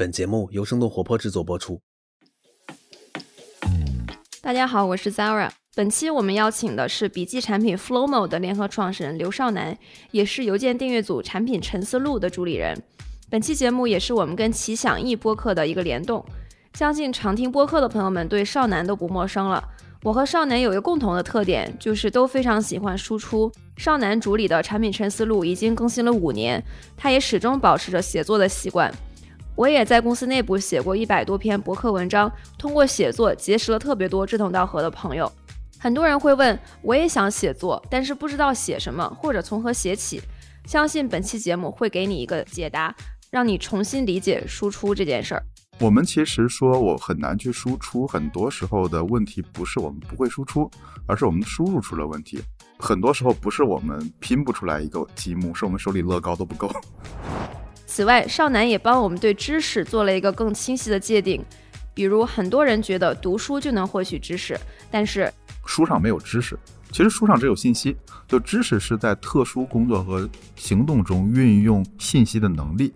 本节目由生动活泼制作播出。大家好，我是 Zara。本期我们邀请的是笔记产品 Flowmo 的联合创始人刘少南，也是邮件订阅组产品陈思路的主理人。本期节目也是我们跟奇想易播客的一个联动。相信常听播客的朋友们对少南都不陌生了。我和少南有一个共同的特点，就是都非常喜欢输出。少南主理的产品陈思路已经更新了五年，他也始终保持着写作的习惯。我也在公司内部写过一百多篇博客文章，通过写作结识了特别多志同道合的朋友。很多人会问，我也想写作，但是不知道写什么或者从何写起。相信本期节目会给你一个解答，让你重新理解输出这件事儿。我们其实说我很难去输出，很多时候的问题不是我们不会输出，而是我们输入出了问题。很多时候不是我们拼不出来一个积木，是我们手里乐高都不够。此外，少南也帮我们对知识做了一个更清晰的界定。比如，很多人觉得读书就能获取知识，但是书上没有知识，其实书上只有信息。就知识是在特殊工作和行动中运用信息的能力。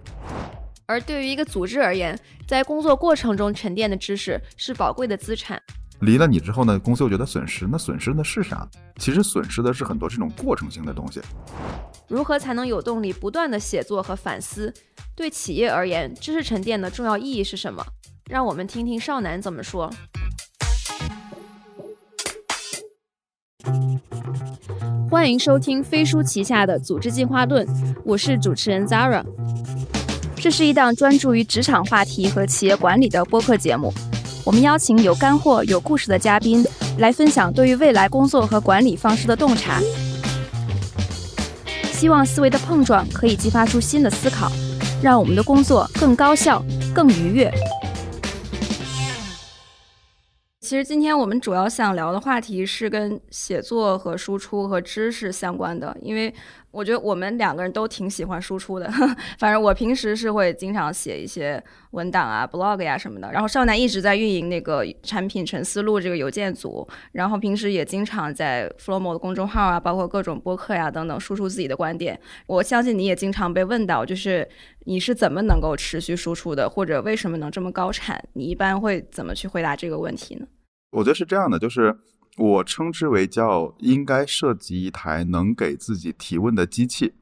而对于一个组织而言，在工作过程中沉淀的知识是宝贵的资产。离了你之后呢，公司又觉得损失，那损失的是啥？其实损失的是很多这种过程性的东西。如何才能有动力不断的写作和反思？对企业而言，知识沉淀的重要意义是什么？让我们听听少南怎么说。欢迎收听飞书旗下的组织进化论，我是主持人 Zara。这是一档专注于职场话题和企业管理的播客节目。我们邀请有干货、有故事的嘉宾来分享对于未来工作和管理方式的洞察。希望思维的碰撞可以激发出新的思考，让我们的工作更高效、更愉悦。其实今天我们主要想聊的话题是跟写作和输出和知识相关的，因为。我觉得我们两个人都挺喜欢输出的，反正我平时是会经常写一些文档啊、blog 呀什么的。然后少南一直在运营那个产品陈思路这个邮件组，然后平时也经常在 Flowmo 的公众号啊，包括各种播客呀等等输出自己的观点。我相信你也经常被问到，就是你是怎么能够持续输出的，或者为什么能这么高产？你一般会怎么去回答这个问题呢？我觉得是这样的，就是。我称之为叫应该设计一台能给自己提问的机器。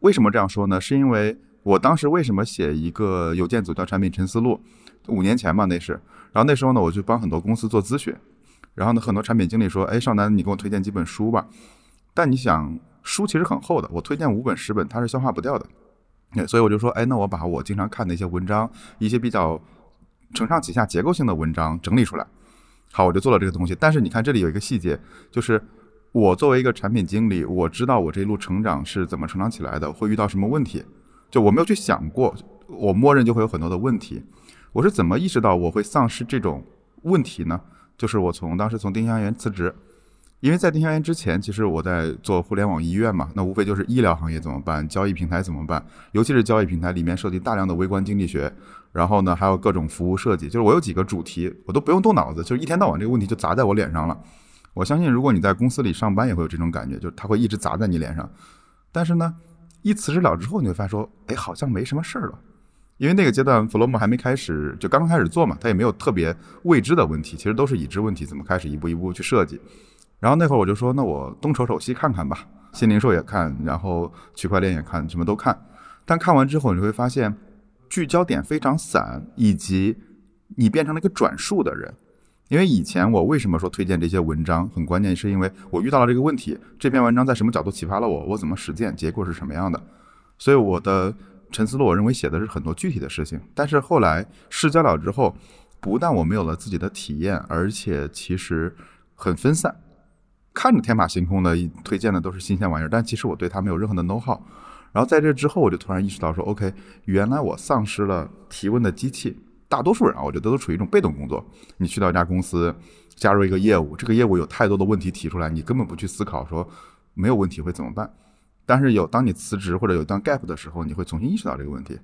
为什么这样说呢？是因为我当时为什么写一个邮件组叫产品沉思录？五年前嘛，那是。然后那时候呢，我就帮很多公司做咨询。然后呢，很多产品经理说：“哎，少南，你给我推荐几本书吧。”但你想，书其实很厚的，我推荐五本十本，它是消化不掉的。所以我就说：“哎，那我把我经常看的一些文章，一些比较承上启下、结构性的文章整理出来。”好，我就做了这个东西。但是你看，这里有一个细节，就是我作为一个产品经理，我知道我这一路成长是怎么成长起来的，会遇到什么问题。就我没有去想过，我默认就会有很多的问题。我是怎么意识到我会丧失这种问题呢？就是我从当时从丁香园辞职。因为在丁香园之前，其实我在做互联网医院嘛，那无非就是医疗行业怎么办，交易平台怎么办，尤其是交易平台里面涉及大量的微观经济学，然后呢还有各种服务设计，就是我有几个主题，我都不用动脑子，就是一天到晚这个问题就砸在我脸上了。我相信如果你在公司里上班也会有这种感觉，就是它会一直砸在你脸上。但是呢，一辞职了之后，你会发现说，哎，好像没什么事儿了，因为那个阶段弗洛姆还没开始，就刚刚开始做嘛，它也没有特别未知的问题，其实都是已知问题，怎么开始一步一步去设计。然后那会儿我就说，那我东瞅瞅西看看吧，新零售也看，然后区块链也看，什么都看。但看完之后，你会发现聚焦点非常散，以及你变成了一个转述的人。因为以前我为什么说推荐这些文章，很关键是因为我遇到了这个问题，这篇文章在什么角度启发了我，我怎么实践，结果是什么样的。所以我的陈思路，我认为写的是很多具体的事情。但是后来试教了之后，不但我没有了自己的体验，而且其实很分散。看着天马行空的推荐的都是新鲜玩意儿，但其实我对它没有任何的 know how。然后在这之后，我就突然意识到说，OK，原来我丧失了提问的机器。大多数人啊，我觉得都处于一种被动工作。你去到一家公司，加入一个业务，这个业务有太多的问题提出来，你根本不去思考说没有问题会怎么办。但是有当你辞职或者有一段 gap 的时候，你会重新意识到这个问题。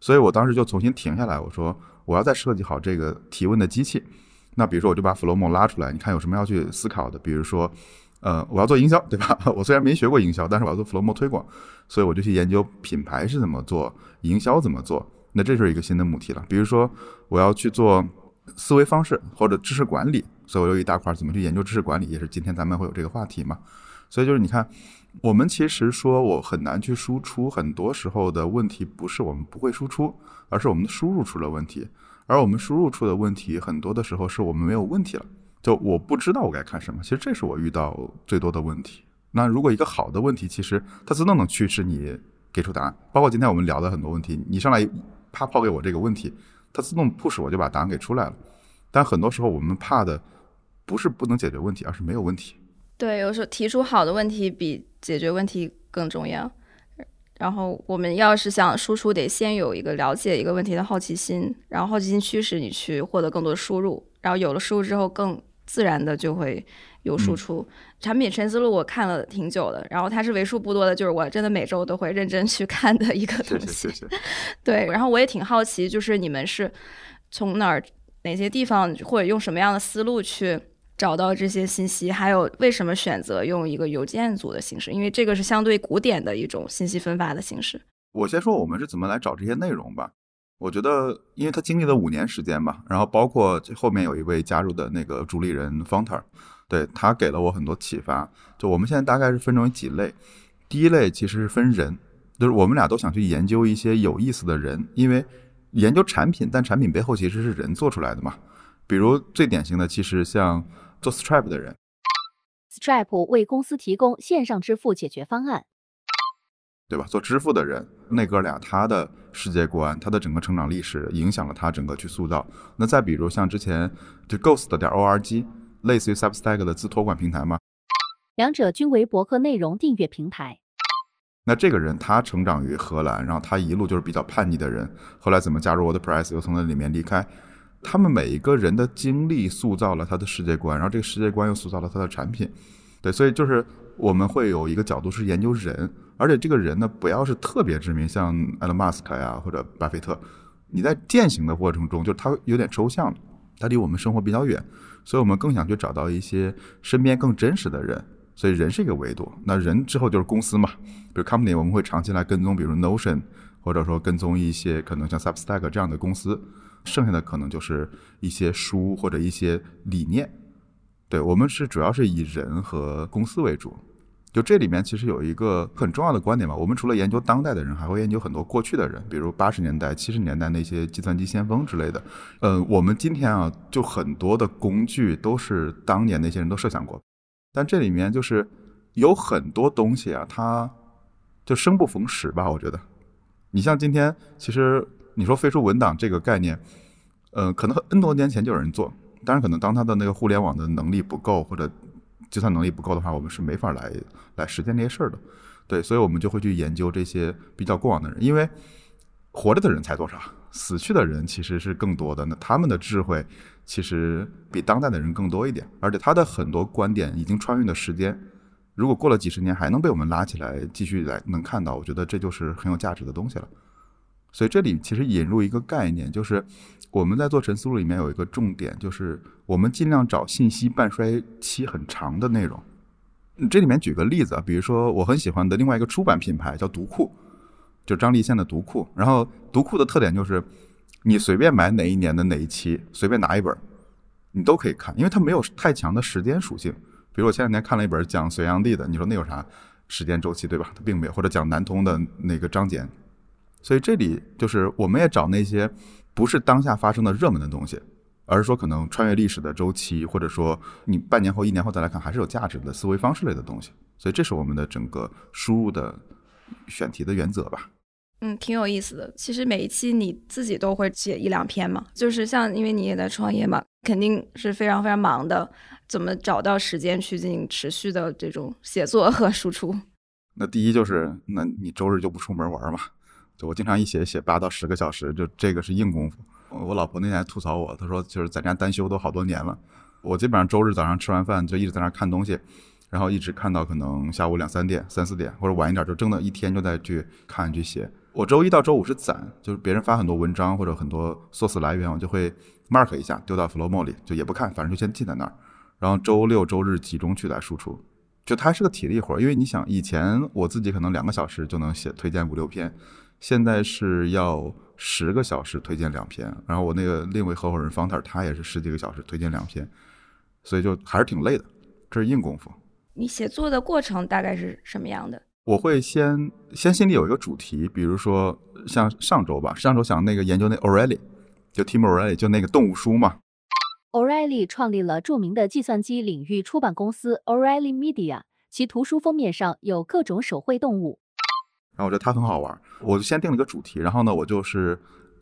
所以我当时就重新停下来，我说我要再设计好这个提问的机器。那比如说，我就把 Flomo 拉出来，你看有什么要去思考的？比如说，呃，我要做营销，对吧？我虽然没学过营销，但是我要做 Flowmo 推广，所以我就去研究品牌是怎么做，营销怎么做，那这就是一个新的母题了。比如说，我要去做思维方式或者知识管理，所以我有一大块怎么去研究知识管理，也是今天咱们会有这个话题嘛。所以就是你看，我们其实说我很难去输出，很多时候的问题不是我们不会输出，而是我们的输入出了问题。而我们输入出的问题，很多的时候是我们没有问题了，就我不知道我该看什么。其实这是我遇到最多的问题。那如果一个好的问题，其实它自动能驱使你给出答案。包括今天我们聊的很多问题，你上来啪抛给我这个问题，它自动 push 我就把答案给出来了。但很多时候我们怕的不是不能解决问题，而是没有问题。对，有时候提出好的问题比解决问题更重要。然后我们要是想输出，得先有一个了解一个问题的好奇心，然后好奇心驱使你去获得更多的输入，然后有了输入之后，更自然的就会有输出。产品沉思路我看了挺久的，然后它是为数不多的，就是我真的每周都会认真去看的一个东西。对，然后我也挺好奇，就是你们是从哪儿、哪些地方，或者用什么样的思路去。找到这些信息，还有为什么选择用一个邮件组的形式？因为这个是相对古典的一种信息分发的形式。我先说我们是怎么来找这些内容吧。我觉得，因为他经历了五年时间吧，然后包括后面有一位加入的那个主理人 Fonter，对他给了我很多启发。就我们现在大概是分成几类，第一类其实是分人，就是我们俩都想去研究一些有意思的人，因为研究产品，但产品背后其实是人做出来的嘛。比如最典型的，其实像。做 Stripe 的人，Stripe 为公司提供线上支付解决方案，对吧？做支付的人，那哥俩他的世界观，他的整个成长历史，影响了他整个去塑造。那再比如像之前就 Ghost 点 org，类似于 Substack 的自托管平台嘛？两者均为博客内容订阅平台。那这个人他成长于荷兰，然后他一路就是比较叛逆的人，后来怎么加入 WordPress，又从那里面离开。他们每一个人的经历塑造了他的世界观，然后这个世界观又塑造了他的产品，对，所以就是我们会有一个角度是研究人，而且这个人呢不要是特别知名，像埃隆·马斯克呀或者巴菲特，你在践行的过程中，就是他有点抽象，他离我们生活比较远，所以我们更想去找到一些身边更真实的人，所以人是一个维度，那人之后就是公司嘛，比如 company 我们会长期来跟踪，比如 Notion，或者说跟踪一些可能像 Substack 这样的公司。剩下的可能就是一些书或者一些理念，对我们是主要是以人和公司为主。就这里面其实有一个很重要的观点吧，我们除了研究当代的人，还会研究很多过去的人，比如八十年代、七十年代那些计算机先锋之类的。呃，我们今天啊，就很多的工具都是当年那些人都设想过，但这里面就是有很多东西啊，它就生不逢时吧。我觉得，你像今天其实。你说飞书文档这个概念，呃，可能 N 多年前就有人做，当然可能当他的那个互联网的能力不够或者计算能力不够的话，我们是没法来来实现这些事儿的。对，所以我们就会去研究这些比较过往的人，因为活着的人才多少，死去的人其实是更多的。那他们的智慧其实比当代的人更多一点，而且他的很多观点已经穿越的时间，如果过了几十年还能被我们拉起来继续来能看到，我觉得这就是很有价值的东西了。所以这里其实引入一个概念，就是我们在做沉思录里面有一个重点，就是我们尽量找信息半衰期很长的内容。这里面举个例子啊，比如说我很喜欢的另外一个出版品牌叫读库，就张立宪的读库。然后读库的特点就是，你随便买哪一年的哪一期，随便拿一本，你都可以看，因为它没有太强的时间属性。比如我前两天看了一本讲隋炀帝的，你说那有啥时间周期对吧？它并没有，或者讲南通的那个张謇。所以这里就是我们也找那些不是当下发生的热门的东西，而是说可能穿越历史的周期，或者说你半年后、一年后再来看还是有价值的思维方式类的东西。所以这是我们的整个输入的选题的原则吧。嗯，挺有意思的。其实每一期你自己都会写一两篇嘛，就是像因为你也在创业嘛，肯定是非常非常忙的。怎么找到时间去进行持续的这种写作和输出？那第一就是，那你周日就不出门玩嘛？就我经常一写写八到十个小时，就这个是硬功夫。我老婆那天还吐槽我，她说就是在家单休都好多年了。我基本上周日早上吃完饭就一直在那看东西，然后一直看到可能下午两三点、三四点或者晚一点，就真的一天就在去看去写。我周一到周五是攒，就是别人发很多文章或者很多 source 来源，我就会 mark 一下丢到 Flowmo 里，就也不看，反正就先记在那儿。然后周六周日集中去来输出，就它是个体力活，因为你想以前我自己可能两个小时就能写推荐五六篇。现在是要十个小时推荐两篇，然后我那个另一位合伙人方特他也是十几个小时推荐两篇，所以就还是挺累的，这是硬功夫。你写作的过程大概是什么样的？我会先先心里有一个主题，比如说像上周吧，上周想那个研究那 O'Reilly，就 Tim O'Reilly，就那个动物书嘛。O'Reilly 创立了著名的计算机领域出版公司 O'Reilly Media，其图书封面上有各种手绘动物。然后我觉得他很好玩，我就先定了一个主题，然后呢，我就是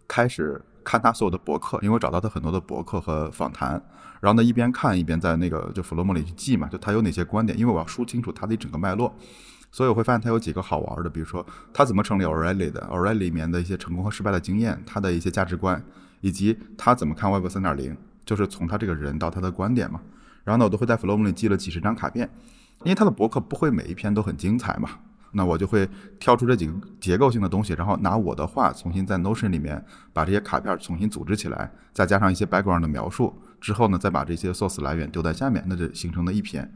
开始看他所有的博客，因为我找到他很多的博客和访谈，然后呢一边看一边在那个就弗洛莫里去记嘛，就他有哪些观点，因为我要梳清楚他的一整个脉络。所以我会发现他有几个好玩的，比如说他怎么成立 O'Reilly 的，O'Reilly 里面的一些成功和失败的经验，他的一些价值观，以及他怎么看 Web 三点零，就是从他这个人到他的观点嘛。然后呢，我都会在 Flow 里记了几十张卡片，因为他的博客不会每一篇都很精彩嘛，那我就会挑出这几个结构性的东西，然后拿我的话重新在 Notion 里面把这些卡片重新组织起来，再加上一些 background 的描述，之后呢，再把这些 source 来源丢在下面，那就形成了一篇。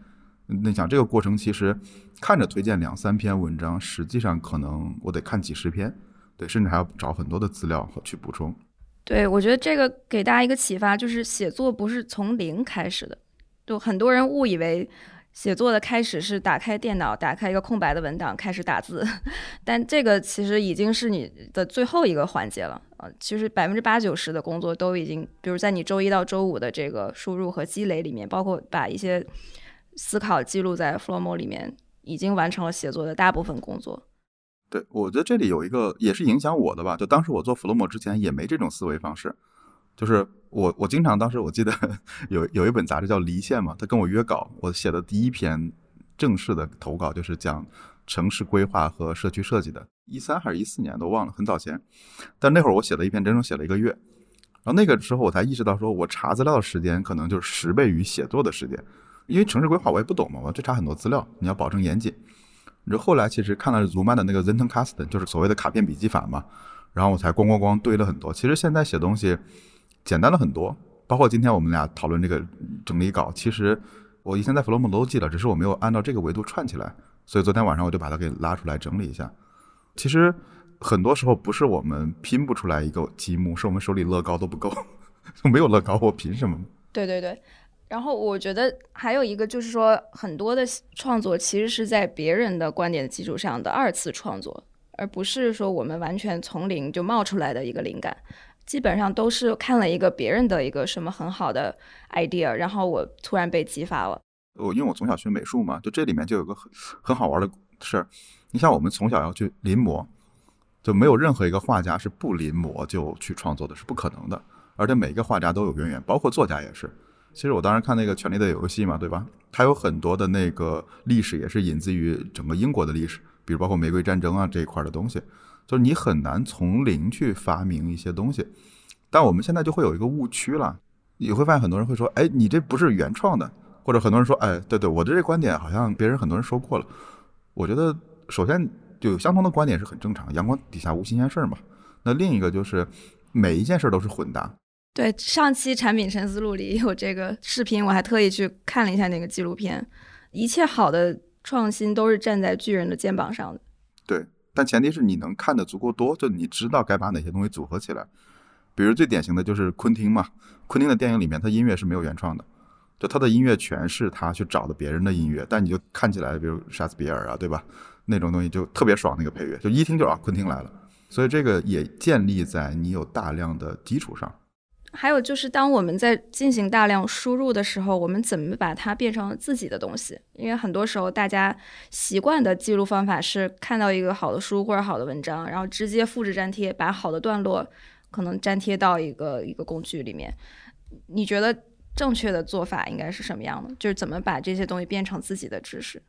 那讲这个过程，其实看着推荐两三篇文章，实际上可能我得看几十篇，对，甚至还要找很多的资料和去补充。对，我觉得这个给大家一个启发，就是写作不是从零开始的。就很多人误以为写作的开始是打开电脑，打开一个空白的文档开始打字，但这个其实已经是你的最后一个环节了啊。其实百分之八九十的工作都已经，比如在你周一到周五的这个输入和积累里面，包括把一些。思考记录在 Flomo 里面，已经完成了写作的大部分工作。对，我觉得这里有一个也是影响我的吧。就当时我做 Flomo 之前也没这种思维方式，就是我我经常当时我记得 有有一本杂志叫《离线》嘛，他跟我约稿，我写的第一篇正式的投稿就是讲城市规划和社区设计的，一三还是一四年都忘了，很早前。但那会儿我写了一篇，整整写了一个月。然后那个时候我才意识到，说我查资料的时间可能就是十倍于写作的时间。因为城市规划我也不懂嘛，我去查很多资料，你要保证严谨。你说后来其实看了卢曼的那个 Zentencast，就是所谓的卡片笔记法嘛，然后我才咣咣咣堆了很多。其实现在写东西简单了很多，包括今天我们俩讨论这个整理稿，其实我以前在 Flomo 都记了，只是我没有按照这个维度串起来，所以昨天晚上我就把它给拉出来整理一下。其实很多时候不是我们拼不出来一个积木，是我们手里乐高都不够，没有乐高我凭什么？对对对。然后我觉得还有一个就是说，很多的创作其实是在别人的观点的基础上的二次创作，而不是说我们完全从零就冒出来的一个灵感，基本上都是看了一个别人的一个什么很好的 idea，然后我突然被激发了。我因为我从小学美术嘛，就这里面就有个很很好玩的事儿。你像我们从小要去临摹，就没有任何一个画家是不临摹就去创作的，是不可能的。而且每一个画家都有渊源，包括作家也是。其实我当时看那个《权力的游戏》嘛，对吧？它有很多的那个历史也是引自于整个英国的历史，比如包括玫瑰战争啊这一块的东西，就是你很难从零去发明一些东西。但我们现在就会有一个误区了，你会发现很多人会说：“哎，你这不是原创的。”或者很多人说：“哎，对对，我的这观点好像别人很多人说过了。”我觉得首先就有相同的观点是很正常，阳光底下无新鲜事儿嘛。那另一个就是每一件事儿都是混搭。对，上期产品沉思录里有这个视频，我还特意去看了一下那个纪录片。一切好的创新都是站在巨人的肩膀上的。但前提是你能看的足够多，就你知道该把哪些东西组合起来。比如最典型的就是昆汀嘛，昆汀的电影里面他音乐是没有原创的，就他的音乐全是他去找的别人的音乐，但你就看起来，比如莎士比尔啊，对吧？那种东西就特别爽，那个配乐就一听就啊，昆汀来了。所以这个也建立在你有大量的基础上。还有就是，当我们在进行大量输入的时候，我们怎么把它变成自己的东西？因为很多时候，大家习惯的记录方法是看到一个好的书或者好的文章，然后直接复制粘贴，把好的段落可能粘贴到一个一个工具里面。你觉得正确的做法应该是什么样的？就是怎么把这些东西变成自己的知识？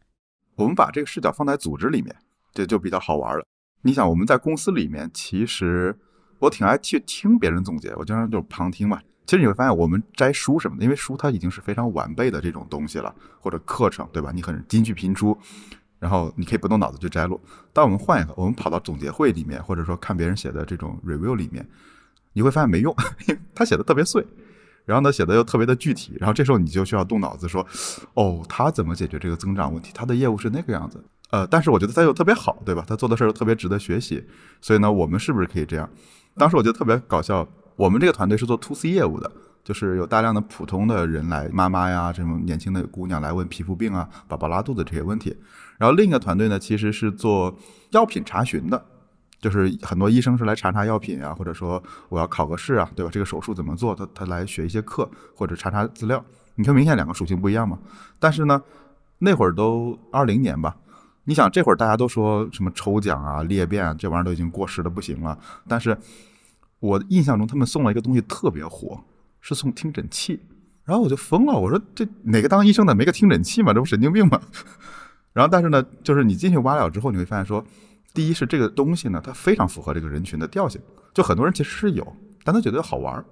我们把这个视角放在组织里面，这就比较好玩了。你想，我们在公司里面，其实。我挺爱去听别人总结，我经常就是旁听嘛。其实你会发现，我们摘书什么的，因为书它已经是非常完备的这种东西了，或者课程，对吧？你很金句频出，然后你可以不动脑子就摘录。但我们换一个，我们跑到总结会里面，或者说看别人写的这种 review 里面，你会发现没用，因为他写的特别碎，然后呢写的又特别的具体，然后这时候你就需要动脑子说，哦，他怎么解决这个增长问题？他的业务是那个样子。呃，但是我觉得他又特别好，对吧？他做的事儿又特别值得学习，所以呢，我们是不是可以这样？当时我觉得特别搞笑，我们这个团队是做 to C 业务的，就是有大量的普通的人来，妈妈呀这种年轻的姑娘来问皮肤病啊、宝宝拉肚子这些问题，然后另一个团队呢，其实是做药品查询的。就是很多医生是来查查药品啊，或者说我要考个试啊，对吧？这个手术怎么做？他他来学一些课或者查查资料。你看明显两个属性不一样嘛。但是呢，那会儿都二零年吧，你想这会儿大家都说什么抽奖啊、裂变啊，这玩意儿都已经过时的不行了。但是我印象中他们送了一个东西特别火，是送听诊器。然后我就疯了，我说这哪个当医生的没个听诊器嘛？这不神经病吗？然后但是呢，就是你进去挖了之后，你会发现说。第一是这个东西呢，它非常符合这个人群的调性，就很多人其实是有，但他觉得好玩儿，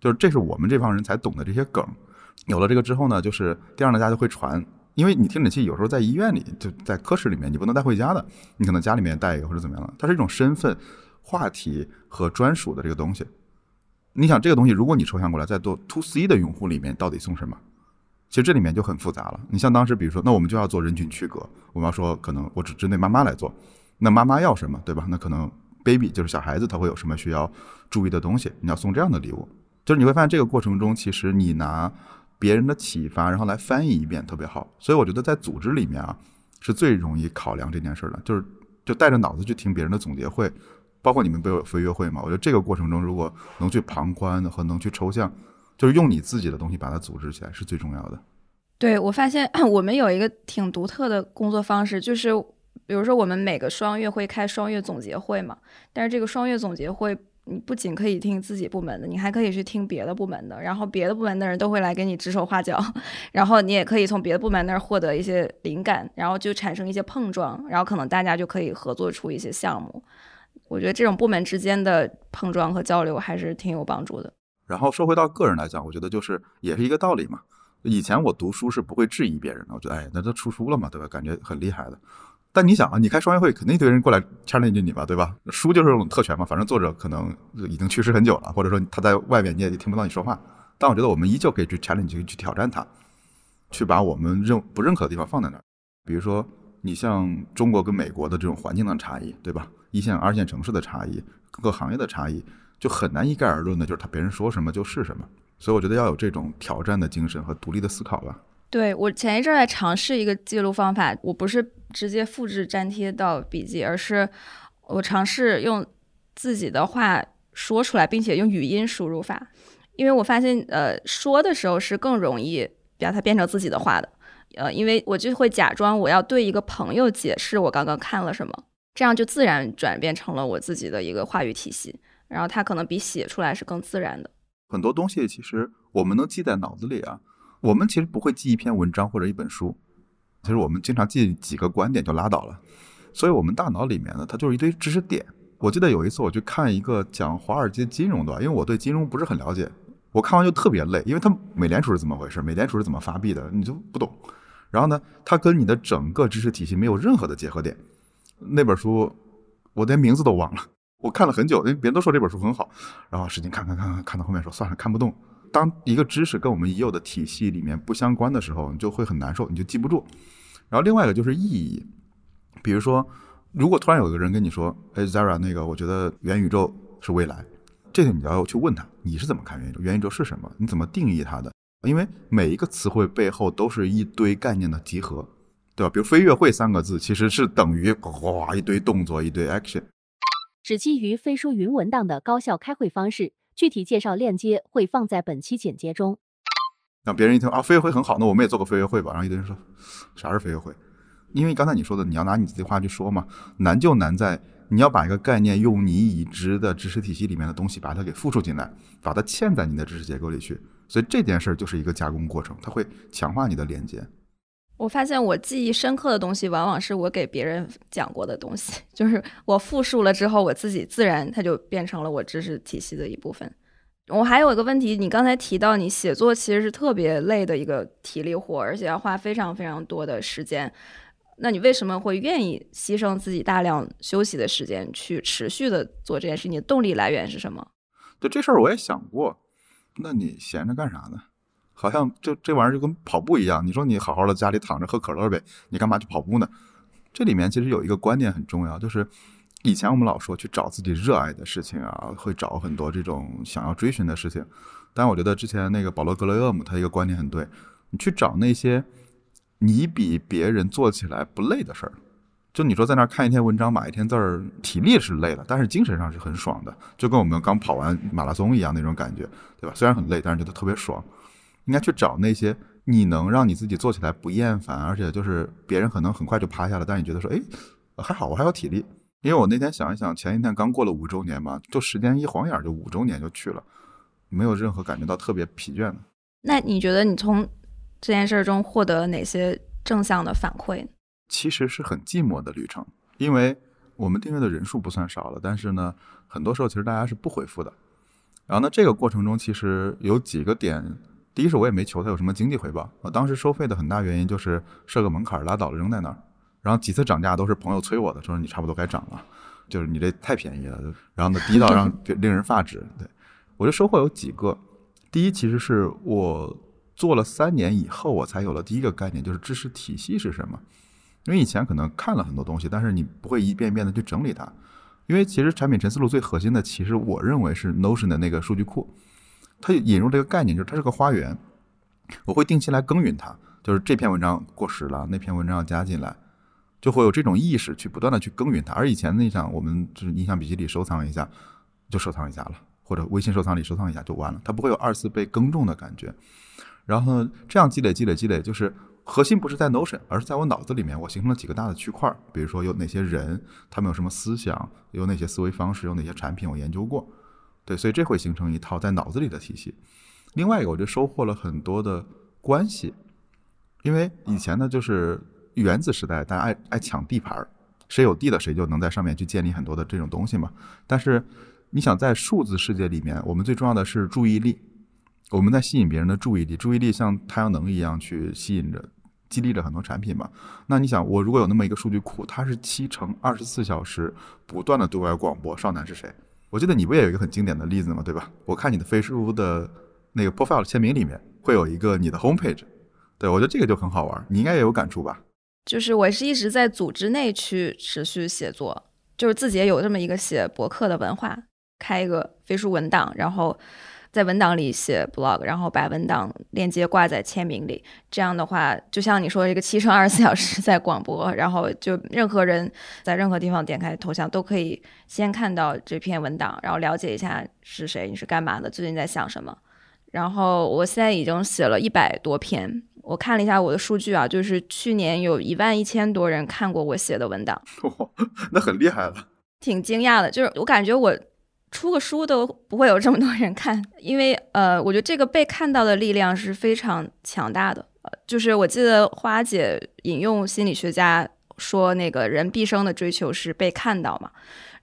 就是这是我们这帮人才懂的这些梗。有了这个之后呢，就是第二呢，大家就会传，因为你听诊器有时候在医院里，就在科室里面，你不能带回家的，你可能家里面带一个或者怎么样的，它是一种身份、话题和专属的这个东西。你想这个东西，如果你抽象过来，在做 to C 的用户里面到底送什么？其实这里面就很复杂了。你像当时比如说，那我们就要做人群区隔，我们要说可能我只针对妈妈来做。那妈妈要什么，对吧？那可能 baby 就是小孩子，他会有什么需要注意的东西？你要送这样的礼物，就是你会发现这个过程中，其实你拿别人的启发，然后来翻译一遍，特别好。所以我觉得在组织里面啊，是最容易考量这件事的，就是就带着脑子去听别人的总结会，包括你们不有飞跃会嘛？我觉得这个过程中，如果能去旁观和能去抽象，就是用你自己的东西把它组织起来，是最重要的。对我发现 我们有一个挺独特的工作方式，就是。比如说，我们每个双月会开双月总结会嘛，但是这个双月总结会，你不仅可以听自己部门的，你还可以去听别的部门的，然后别的部门的人都会来给你指手画脚，然后你也可以从别的部门那儿获得一些灵感，然后就产生一些碰撞，然后可能大家就可以合作出一些项目。我觉得这种部门之间的碰撞和交流还是挺有帮助的。然后说回到个人来讲，我觉得就是也是一个道理嘛。以前我读书是不会质疑别人的，我觉得哎，那都出书了嘛，对吧？感觉很厉害的。但你想啊，你开双月会，肯定一堆人过来 challenge 你吧，对吧？书就是这种特权嘛，反正作者可能已经去世很久了，或者说他在外面你也听不到你说话。但我觉得我们依旧可以去 challenge 去挑战他，去把我们认不认可的地方放在那儿。比如说，你像中国跟美国的这种环境的差异，对吧？一线、二线城市的差异，各个行业的差异，就很难一概而论的，就是他别人说什么就是什么。所以我觉得要有这种挑战的精神和独立的思考吧。对我前一阵在尝试一个记录方法，我不是直接复制粘贴到笔记，而是我尝试用自己的话说出来，并且用语音输入法，因为我发现呃说的时候是更容易把它变成自己的话的，呃，因为我就会假装我要对一个朋友解释我刚刚看了什么，这样就自然转变成了我自己的一个话语体系，然后它可能比写出来是更自然的。很多东西其实我们能记在脑子里啊。我们其实不会记一篇文章或者一本书，其实我们经常记几个观点就拉倒了。所以，我们大脑里面呢，它就是一堆知识点。我记得有一次我去看一个讲华尔街金融的，因为我对金融不是很了解，我看完就特别累，因为它美联储是怎么回事，美联储是怎么发币的，你就不懂。然后呢，它跟你的整个知识体系没有任何的结合点。那本书我连名字都忘了，我看了很久，因为别人都说这本书很好，然后使劲看看看看，看到后面说算了，看不动。当一个知识跟我们已有的体系里面不相关的时候，你就会很难受，你就记不住。然后另外一个就是意义，比如说，如果突然有一个人跟你说：“哎，Zara，那个我觉得元宇宙是未来。”这个你要去问他，你是怎么看元宇宙？元宇宙是什么？你怎么定义它的？因为每一个词汇背后都是一堆概念的集合，对吧？比如“飞跃会”三个字，其实是等于哗一堆动作，一堆 action。只基于飞书云文档的高效开会方式。具体介绍链接会放在本期简介中。让别人一听啊，飞跃会很好，那我们也做个飞跃会吧。然后一堆人说，啥是飞跃会？因为刚才你说的，你要拿你自己话去说嘛，难就难在你要把一个概念用你已知的知识体系里面的东西把它给复述进来，把它嵌在你的知识结构里去。所以这件事儿就是一个加工过程，它会强化你的连接。我发现我记忆深刻的东西，往往是我给别人讲过的东西，就是我复述了之后，我自己自然它就变成了我知识体系的一部分。我还有一个问题，你刚才提到你写作其实是特别累的一个体力活，而且要花非常非常多的时间，那你为什么会愿意牺牲自己大量休息的时间去持续的做这件事？你的动力来源是什么？对这事儿我也想过，那你闲着干啥呢？好像这这玩意儿就跟跑步一样，你说你好好的家里躺着喝可乐呗，你干嘛去跑步呢？这里面其实有一个观念很重要，就是以前我们老说去找自己热爱的事情啊，会找很多这种想要追寻的事情。但我觉得之前那个保罗·格雷厄姆他一个观点很对，你去找那些你比别人做起来不累的事儿。就你说在那儿看一篇文章码一天字儿，体力是累了，但是精神上是很爽的，就跟我们刚跑完马拉松一样那种感觉，对吧？虽然很累，但是觉得特别爽。应该去找那些你能让你自己做起来不厌烦，而且就是别人可能很快就趴下了，但是你觉得说，哎，还好我还有体力。因为我那天想一想，前一天刚过了五周年嘛，就时间一晃眼就五周年就去了，没有任何感觉到特别疲倦的。那你觉得你从这件事中获得哪些正向的反馈？其实是很寂寞的旅程，因为我们订阅的人数不算少了，但是呢，很多时候其实大家是不回复的。然后呢，这个过程中其实有几个点。第一是，我也没求他有什么经济回报。我当时收费的很大原因就是设个门槛，拉倒了，扔在那儿。然后几次涨价都是朋友催我的，说你差不多该涨了，就是你这太便宜了。然后呢，低到让 令人发指。对我的收获有几个。第一，其实是我做了三年以后，我才有了第一个概念，就是知识体系是什么。因为以前可能看了很多东西，但是你不会一遍一遍的去整理它。因为其实产品陈思路最核心的，其实我认为是 Notion 的那个数据库。它引入这个概念，就是它是个花园，我会定期来耕耘它。就是这篇文章过时了，那篇文章要加进来，就会有这种意识去不断的去耕耘它。而以前那像我们就是印象笔记里收藏一下，就收藏一下了，或者微信收藏里收藏一下就完了，它不会有二次被耕种的感觉。然后这样积累积累积累，就是核心不是在 Notion，而是在我脑子里面，我形成了几个大的区块，比如说有哪些人，他们有什么思想，有哪些思维方式，有哪些产品我研究过。对，所以这会形成一套在脑子里的体系。另外一个，我就收获了很多的关系，因为以前呢，就是原子时代，大家爱爱抢地盘儿，谁有地的谁就能在上面去建立很多的这种东西嘛。但是你想在数字世界里面，我们最重要的是注意力，我们在吸引别人的注意力，注意力像太阳能一样去吸引着、激励着很多产品嘛。那你想，我如果有那么一个数据库，它是七乘二十四小时不断的对外广播，少男是谁？我记得你不也有一个很经典的例子嘛？对吧？我看你的飞书的那个 profile 签名里面会有一个你的 homepage，对我觉得这个就很好玩，你应该也有感触吧？就是我是一直在组织内去持续写作，就是自己也有这么一个写博客的文化，开一个飞书文档，然后。在文档里写 blog，然后把文档链接挂在签名里。这样的话，就像你说的这个七乘二十四小时在广播，然后就任何人在任何地方点开头像都可以先看到这篇文档，然后了解一下是谁，你是干嘛的，最近在想什么。然后我现在已经写了一百多篇，我看了一下我的数据啊，就是去年有一万一千多人看过我写的文档，那很厉害了，挺惊讶的。就是我感觉我。出个书都不会有这么多人看，因为呃，我觉得这个被看到的力量是非常强大的。就是我记得花姐引用心理学家说，那个人毕生的追求是被看到嘛。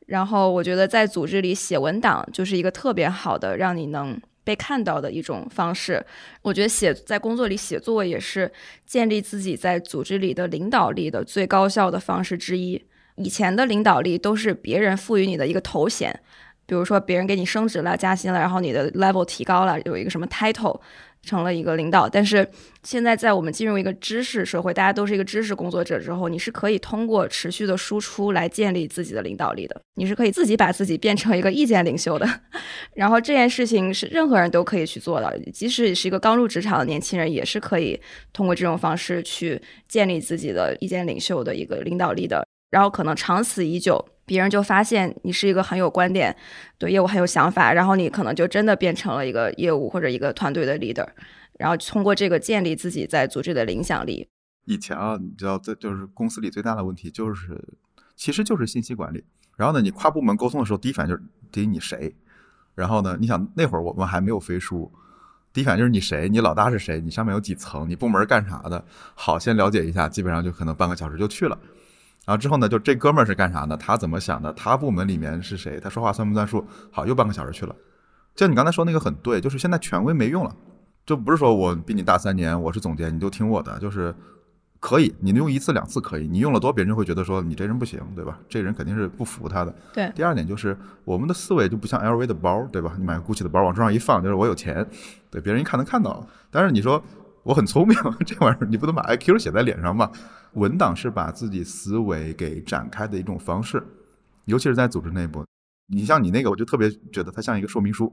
然后我觉得在组织里写文档就是一个特别好的让你能被看到的一种方式。我觉得写在工作里写作也是建立自己在组织里的领导力的最高效的方式之一。以前的领导力都是别人赋予你的一个头衔。比如说，别人给你升职了、加薪了，然后你的 level 提高了，有一个什么 title，成了一个领导。但是现在，在我们进入一个知识社会，大家都是一个知识工作者之后，你是可以通过持续的输出来建立自己的领导力的。你是可以自己把自己变成一个意见领袖的。然后这件事情是任何人都可以去做的，即使你是一个刚入职场的年轻人，也是可以通过这种方式去建立自己的意见领袖的一个领导力的。然后可能长此以久。别人就发现你是一个很有观点、对业务很有想法，然后你可能就真的变成了一个业务或者一个团队的 leader，然后通过这个建立自己在组织的影响力。以前啊，你知道，这就是公司里最大的问题，就是其实就是信息管理。然后呢，你跨部门沟通的时候，第一反应就是第一你谁？然后呢，你想那会儿我们还没有飞书，第一反应就是你谁？你老大是谁？你上面有几层？你部门干啥的？好，先了解一下，基本上就可能半个小时就去了。然后之后呢，就这哥们儿是干啥的？他怎么想的？他部门里面是谁？他说话算不算数？好，又半个小时去了。就你刚才说那个很对，就是现在权威没用了，就不是说我比你大三年，我是总监，你就听我的，就是可以，你用一次两次可以，你用了多，别人就会觉得说你这人不行，对吧？这人肯定是不服他的。对。第二点就是我们的思维就不像 LV 的包，对吧？你买 GUCCI 的包往桌上一放，就是我有钱，对，别人一看能看到。但是你说我很聪明，这玩意儿你不能把 IQ 写在脸上吧？文档是把自己思维给展开的一种方式，尤其是在组织内部。你像你那个，我就特别觉得它像一个说明书。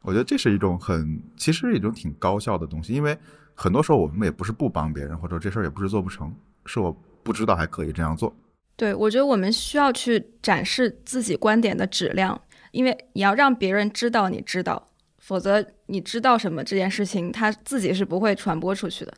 我觉得这是一种很，其实一种挺高效的东西，因为很多时候我们也不是不帮别人，或者这事儿也不是做不成，是我不知道还可以这样做。对，我觉得我们需要去展示自己观点的质量，因为你要让别人知道你知道，否则你知道什么这件事情，他自己是不会传播出去的。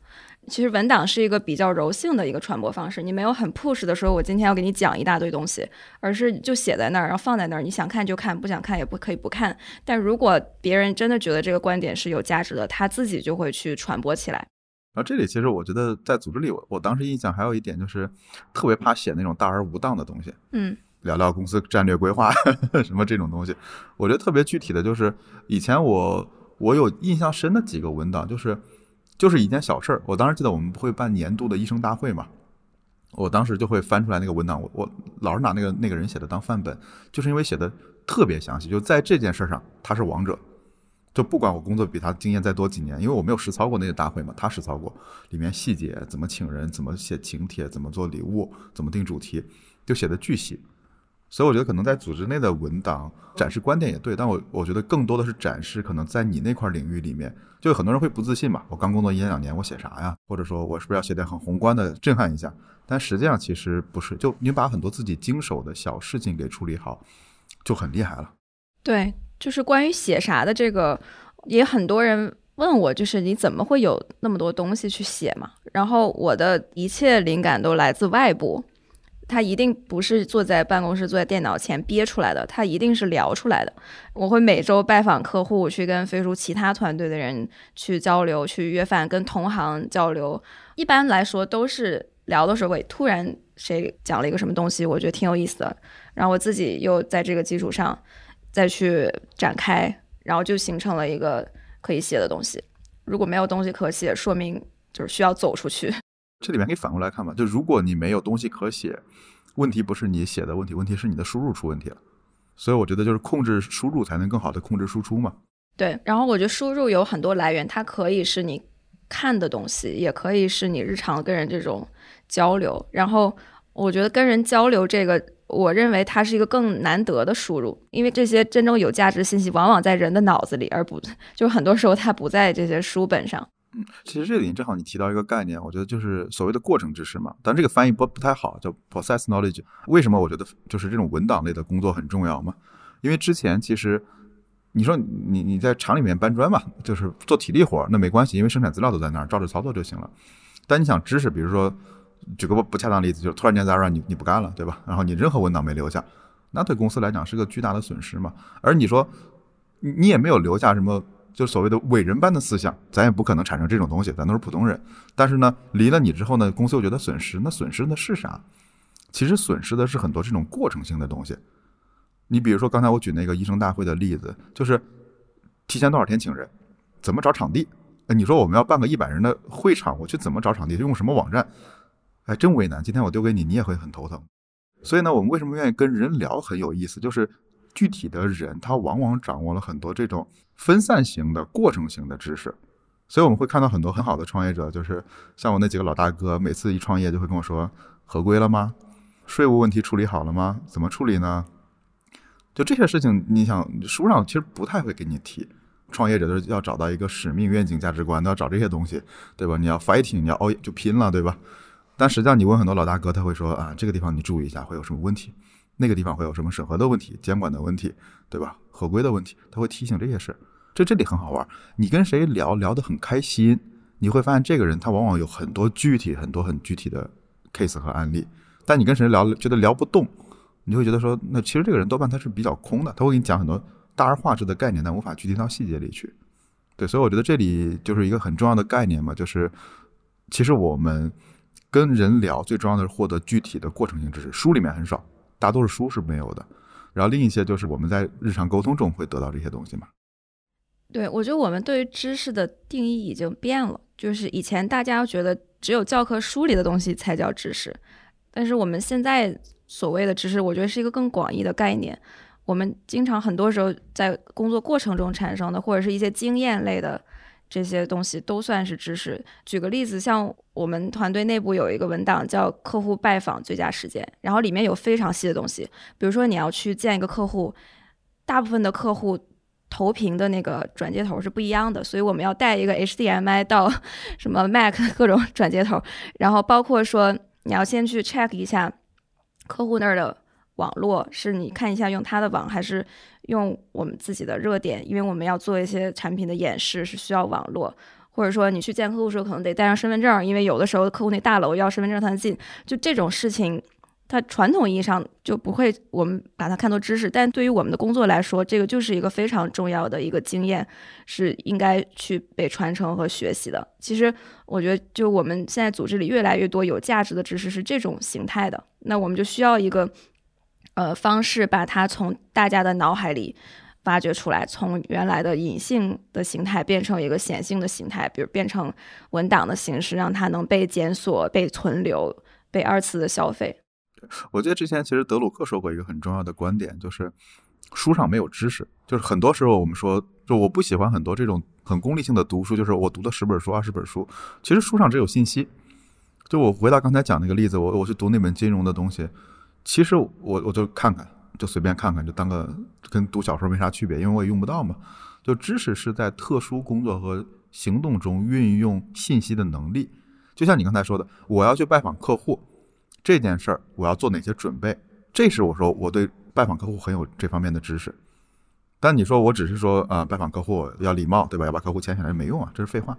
其实文档是一个比较柔性的一个传播方式，你没有很 push 的说，我今天要给你讲一大堆东西，而是就写在那儿，然后放在那儿，你想看就看，不想看也不可以不看。但如果别人真的觉得这个观点是有价值的，他自己就会去传播起来。然后这里其实我觉得在组织里，我我当时印象还有一点就是特别怕写那种大而无当的东西，嗯，聊聊公司战略规划 什么这种东西。我觉得特别具体的就是以前我我有印象深的几个文档就是。就是一件小事儿，我当时记得我们不会办年度的医生大会嘛，我当时就会翻出来那个文档，我我老是拿那个那个人写的当范本，就是因为写的特别详细，就在这件事上他是王者，就不管我工作比他经验再多几年，因为我没有实操过那个大会嘛，他实操过，里面细节怎么请人，怎么写请帖，怎么做礼物，怎么定主题，就写的巨细。所以我觉得可能在组织内的文档展示观点也对，但我我觉得更多的是展示可能在你那块领域里面，就很多人会不自信嘛。我刚工作一年两年，我写啥呀？或者说我是不是要写点很宏观的震撼一下？但实际上其实不是，就你把很多自己经手的小事情给处理好，就很厉害了。对，就是关于写啥的这个，也很多人问我，就是你怎么会有那么多东西去写嘛？然后我的一切灵感都来自外部。他一定不是坐在办公室、坐在电脑前憋出来的，他一定是聊出来的。我会每周拜访客户，去跟飞书其他团队的人去交流，去约饭，跟同行交流。一般来说都是聊的时候会突然谁讲了一个什么东西，我觉得挺有意思的，然后我自己又在这个基础上再去展开，然后就形成了一个可以写的东西。如果没有东西可写，说明就是需要走出去。这里面可以反过来看吧，就如果你没有东西可写，问题不是你写的问题，问题是你的输入出问题了。所以我觉得就是控制输入才能更好的控制输出嘛。对，然后我觉得输入有很多来源，它可以是你看的东西，也可以是你日常跟人这种交流。然后我觉得跟人交流这个，我认为它是一个更难得的输入，因为这些真正有价值的信息往往在人的脑子里，而不 就很多时候它不在这些书本上。其实这里正好你提到一个概念，我觉得就是所谓的过程知识嘛，但这个翻译不不太好，叫 process knowledge。为什么我觉得就是这种文档类的工作很重要嘛？因为之前其实你说你你在厂里面搬砖嘛，就是做体力活，那没关系，因为生产资料都在那儿，照着操作就行了。但你想知识，比如说举个不不恰当例子，就突然间在让你你不干了，对吧？然后你任何文档没留下，那对公司来讲是个巨大的损失嘛。而你说你也没有留下什么。就所谓的伟人般的思想，咱也不可能产生这种东西，咱都是普通人。但是呢，离了你之后呢，公司又觉得损失，那损失的是啥？其实损失的是很多这种过程性的东西。你比如说刚才我举那个医生大会的例子，就是提前多少天请人，怎么找场地？哎，你说我们要办个一百人的会场，我去怎么找场地？用什么网站？哎，真为难。今天我丢给你，你也会很头疼。所以呢，我们为什么愿意跟人聊很有意思？就是具体的人，他往往掌握了很多这种。分散型的过程型的知识，所以我们会看到很多很好的创业者，就是像我那几个老大哥，每次一创业就会跟我说：“合规了吗？税务问题处理好了吗？怎么处理呢？”就这些事情，你想书上其实不太会给你提。创业者都是要找到一个使命、愿景、价值观，都要找这些东西，对吧？你要 fighting，你要哦就拼了，对吧？但实际上你问很多老大哥，他会说：“啊，这个地方你注意一下，会有什么问题？那个地方会有什么审核的问题、监管的问题，对吧？”合规的问题，他会提醒这些事。这这里很好玩，你跟谁聊聊得很开心，你会发现这个人他往往有很多具体、很多很具体的 case 和案例。但你跟谁聊觉得聊不动，你就会觉得说，那其实这个人多半他是比较空的，他会给你讲很多大而化之的概念，但无法具体到细节里去。对，所以我觉得这里就是一个很重要的概念嘛，就是其实我们跟人聊最重要的是获得具体的过程性知识，书里面很少，大多数书是没有的。然后另一些就是我们在日常沟通中会得到这些东西嘛。对，我觉得我们对于知识的定义已经变了，就是以前大家觉得只有教科书里的东西才叫知识，但是我们现在所谓的知识，我觉得是一个更广义的概念。我们经常很多时候在工作过程中产生的，或者是一些经验类的。这些东西都算是知识。举个例子，像我们团队内部有一个文档叫“客户拜访最佳时间”，然后里面有非常细的东西，比如说你要去见一个客户，大部分的客户投屏的那个转接头是不一样的，所以我们要带一个 HDMI 到 什么 Mac 各种转接头，然后包括说你要先去 check 一下客户那儿的网络，是你看一下用他的网还是。用我们自己的热点，因为我们要做一些产品的演示，是需要网络，或者说你去见客户的时候，可能得带上身份证，因为有的时候客户那大楼要身份证才能进。就这种事情，它传统意义上就不会我们把它看作知识，但对于我们的工作来说，这个就是一个非常重要的一个经验，是应该去被传承和学习的。其实我觉得，就我们现在组织里越来越多有价值的知识是这种形态的，那我们就需要一个。呃，方式把它从大家的脑海里挖掘出来，从原来的隐性的形态变成一个显性的形态，比如变成文档的形式，让它能被检索、被存留、被二次的消费。我记得之前其实德鲁克说过一个很重要的观点，就是书上没有知识。就是很多时候我们说，就我不喜欢很多这种很功利性的读书，就是我读了十本书、二十本书，其实书上只有信息。就我回到刚才讲那个例子，我我去读那本金融的东西。其实我我就看看，就随便看看，就当个跟读小说没啥区别，因为我也用不到嘛。就知识是在特殊工作和行动中运用信息的能力。就像你刚才说的，我要去拜访客户这件事儿，我要做哪些准备？这是我说我对拜访客户很有这方面的知识。但你说我只是说啊，拜访客户要礼貌，对吧？要把客户签下来没用啊，这是废话。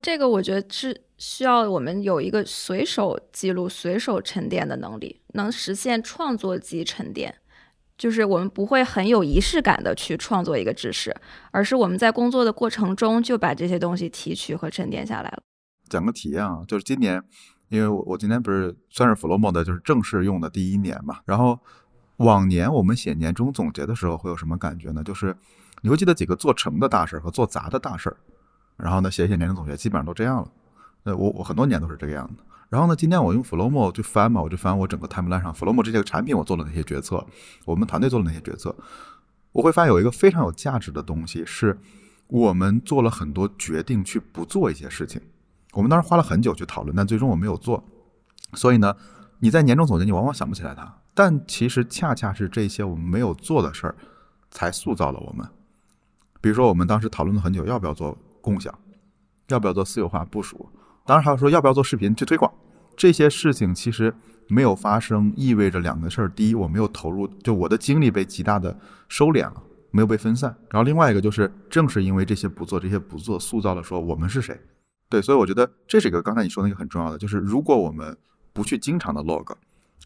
这个我觉得是需要我们有一个随手记录、随手沉淀的能力，能实现创作级沉淀。就是我们不会很有仪式感的去创作一个知识，而是我们在工作的过程中就把这些东西提取和沉淀下来了。讲个体验啊，就是今年，因为我我今天不是算是 Flomo 的，就是正式用的第一年嘛。然后往年我们写年终总结的时候会有什么感觉呢？就是你会记得几个做成的大事儿和做砸的大事儿。然后呢，写一写年终总结，基本上都这样了。呃，我我很多年都是这个样子。然后呢，今天我用 Flomo 就翻嘛，我就翻我整个 timeline 上 Flomo 这些个产品我做了哪些决策，我们团队做了哪些决策。我会发现有一个非常有价值的东西，是我们做了很多决定去不做一些事情。我们当时花了很久去讨论，但最终我没有做。所以呢，你在年终总结，你往往想不起来它。但其实恰恰是这些我们没有做的事儿，才塑造了我们。比如说，我们当时讨论了很久，要不要做。共享要不要做私有化部署？当然还有说要不要做视频去推广？这些事情其实没有发生，意味着两个事儿：第一，我没有投入，就我的精力被极大的收敛了，没有被分散；然后另外一个就是，正是因为这些不做，这些不做，塑造了说我们是谁。对，所以我觉得这是一个刚才你说那个很重要的，就是如果我们不去经常的 log，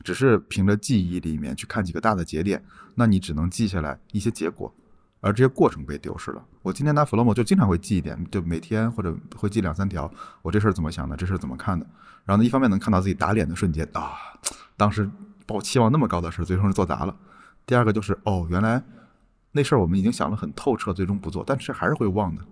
只是凭着记忆里面去看几个大的节点，那你只能记下来一些结果。而这些过程被丢失了。我今天拿 Flomo 就经常会记一点，就每天或者会记两三条，我这事儿怎么想的，这事儿怎么看的。然后呢，一方面能看到自己打脸的瞬间啊，当时抱期望那么高的事儿，最终是做砸了。第二个就是哦，原来那事儿我们已经想了很透彻，最终不做，但是还是会忘的。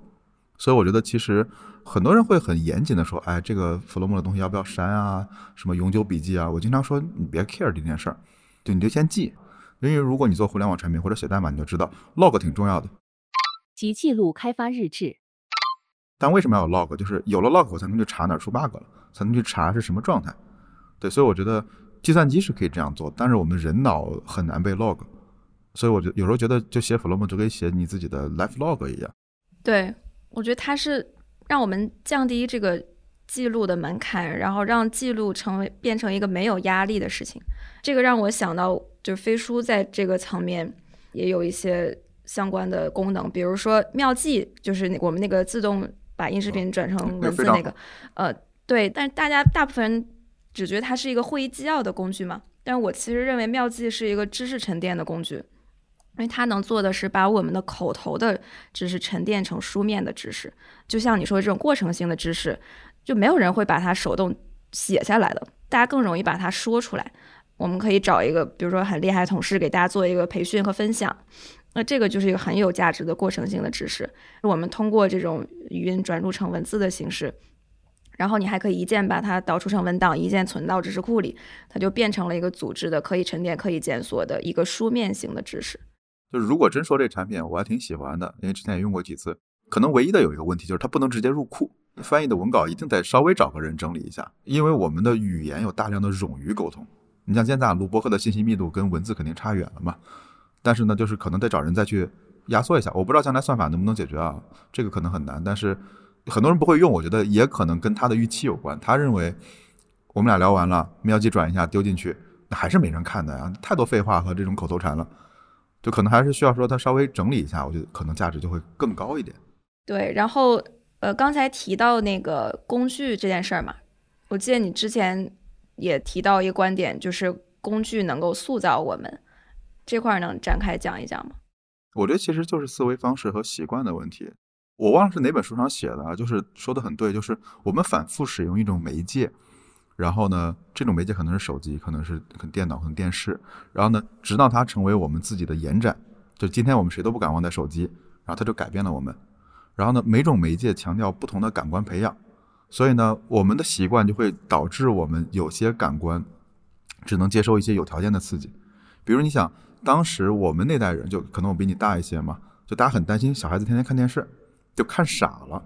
所以我觉得其实很多人会很严谨的说，哎，这个 Flomo 的东西要不要删啊？什么永久笔记啊？我经常说你别 care 这件事儿，就你就先记。因为如果你做互联网产品或者写代码，你就知道 log 挺重要的，即记录开发日志。但为什么要有 log？就是有了 log，我才能去查哪出 bug 了，才能去查是什么状态。对，所以我觉得计算机是可以这样做，但是我们人脑很难被 log。所以我就有时候觉得，就写 Flomo 就跟写你自己的 life log 一样。对，我觉得它是让我们降低这个记录的门槛，然后让记录成为变成一个没有压力的事情。这个让我想到。就是飞书在这个层面也有一些相关的功能，比如说妙记，就是我们那个自动把音视频转成文字那个，呃，对。但是大家大部分人只觉得它是一个会议纪要的工具嘛，但是我其实认为妙记是一个知识沉淀的工具，因为它能做的是把我们的口头的知识沉淀成书面的知识，就像你说这种过程性的知识，就没有人会把它手动写下来的，大家更容易把它说出来。我们可以找一个，比如说很厉害的同事给大家做一个培训和分享，那这个就是一个很有价值的过程性的知识。我们通过这种语音转录成文字的形式，然后你还可以一键把它导出成文档，一键存到知识库里，它就变成了一个组织的、可以沉淀、可以检索的一个书面型的知识。就是如果真说这产品，我还挺喜欢的，因为之前也用过几次。可能唯一的有一个问题就是它不能直接入库，翻译的文稿一定得稍微找个人整理一下，因为我们的语言有大量的冗余沟通。你像现在录播客的信息密度跟文字肯定差远了嘛，但是呢，就是可能得找人再去压缩一下。我不知道将来算法能不能解决啊，这个可能很难。但是很多人不会用，我觉得也可能跟他的预期有关。他认为我们俩聊完了，瞄记转一下丢进去，那还是没人看的呀，太多废话和这种口头禅了，就可能还是需要说他稍微整理一下，我觉得可能价值就会更高一点。对，然后呃，刚才提到那个工具这件事儿嘛，我记得你之前。也提到一个观点，就是工具能够塑造我们，这块儿能展开讲一讲吗？我觉得其实就是思维方式和习惯的问题。我忘了是哪本书上写的啊，就是说的很对，就是我们反复使用一种媒介，然后呢，这种媒介可能是手机，可能是可能电脑，可能电视，然后呢，直到它成为我们自己的延展。就今天我们谁都不敢忘带手机，然后它就改变了我们。然后呢，每种媒介强调不同的感官培养。所以呢，我们的习惯就会导致我们有些感官只能接受一些有条件的刺激。比如你想，当时我们那代人，就可能我比你大一些嘛，就大家很担心小孩子天天看电视，就看傻了。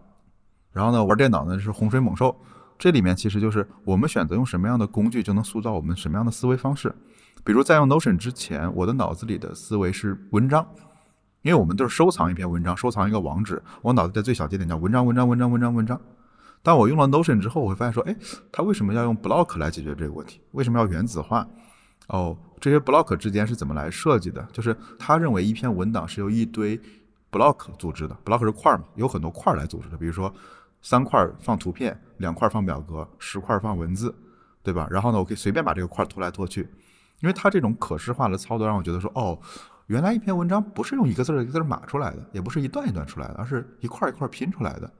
然后呢，玩电脑呢是洪水猛兽。这里面其实就是我们选择用什么样的工具，就能塑造我们什么样的思维方式。比如在用 Notion 之前，我的脑子里的思维是文章，因为我们都是收藏一篇文章，收藏一个网址，我脑子在最小节点叫文章，文章，文章，文章，文章。当我用了 Notion 之后，我会发现说，哎，它为什么要用 block 来解决这个问题？为什么要原子化？哦，这些 block 之间是怎么来设计的？就是他认为一篇文档是由一堆 block 组织的，block 是块儿嘛，有很多块儿来组织的。比如说三块放图片，两块放表格，十块放文字，对吧？然后呢，我可以随便把这个块拖来拖去，因为它这种可视化的操作让我觉得说，哦，原来一篇文章不是用一个字一个字码出来的，也不是一段一段出来的，而是一块一块拼出来的。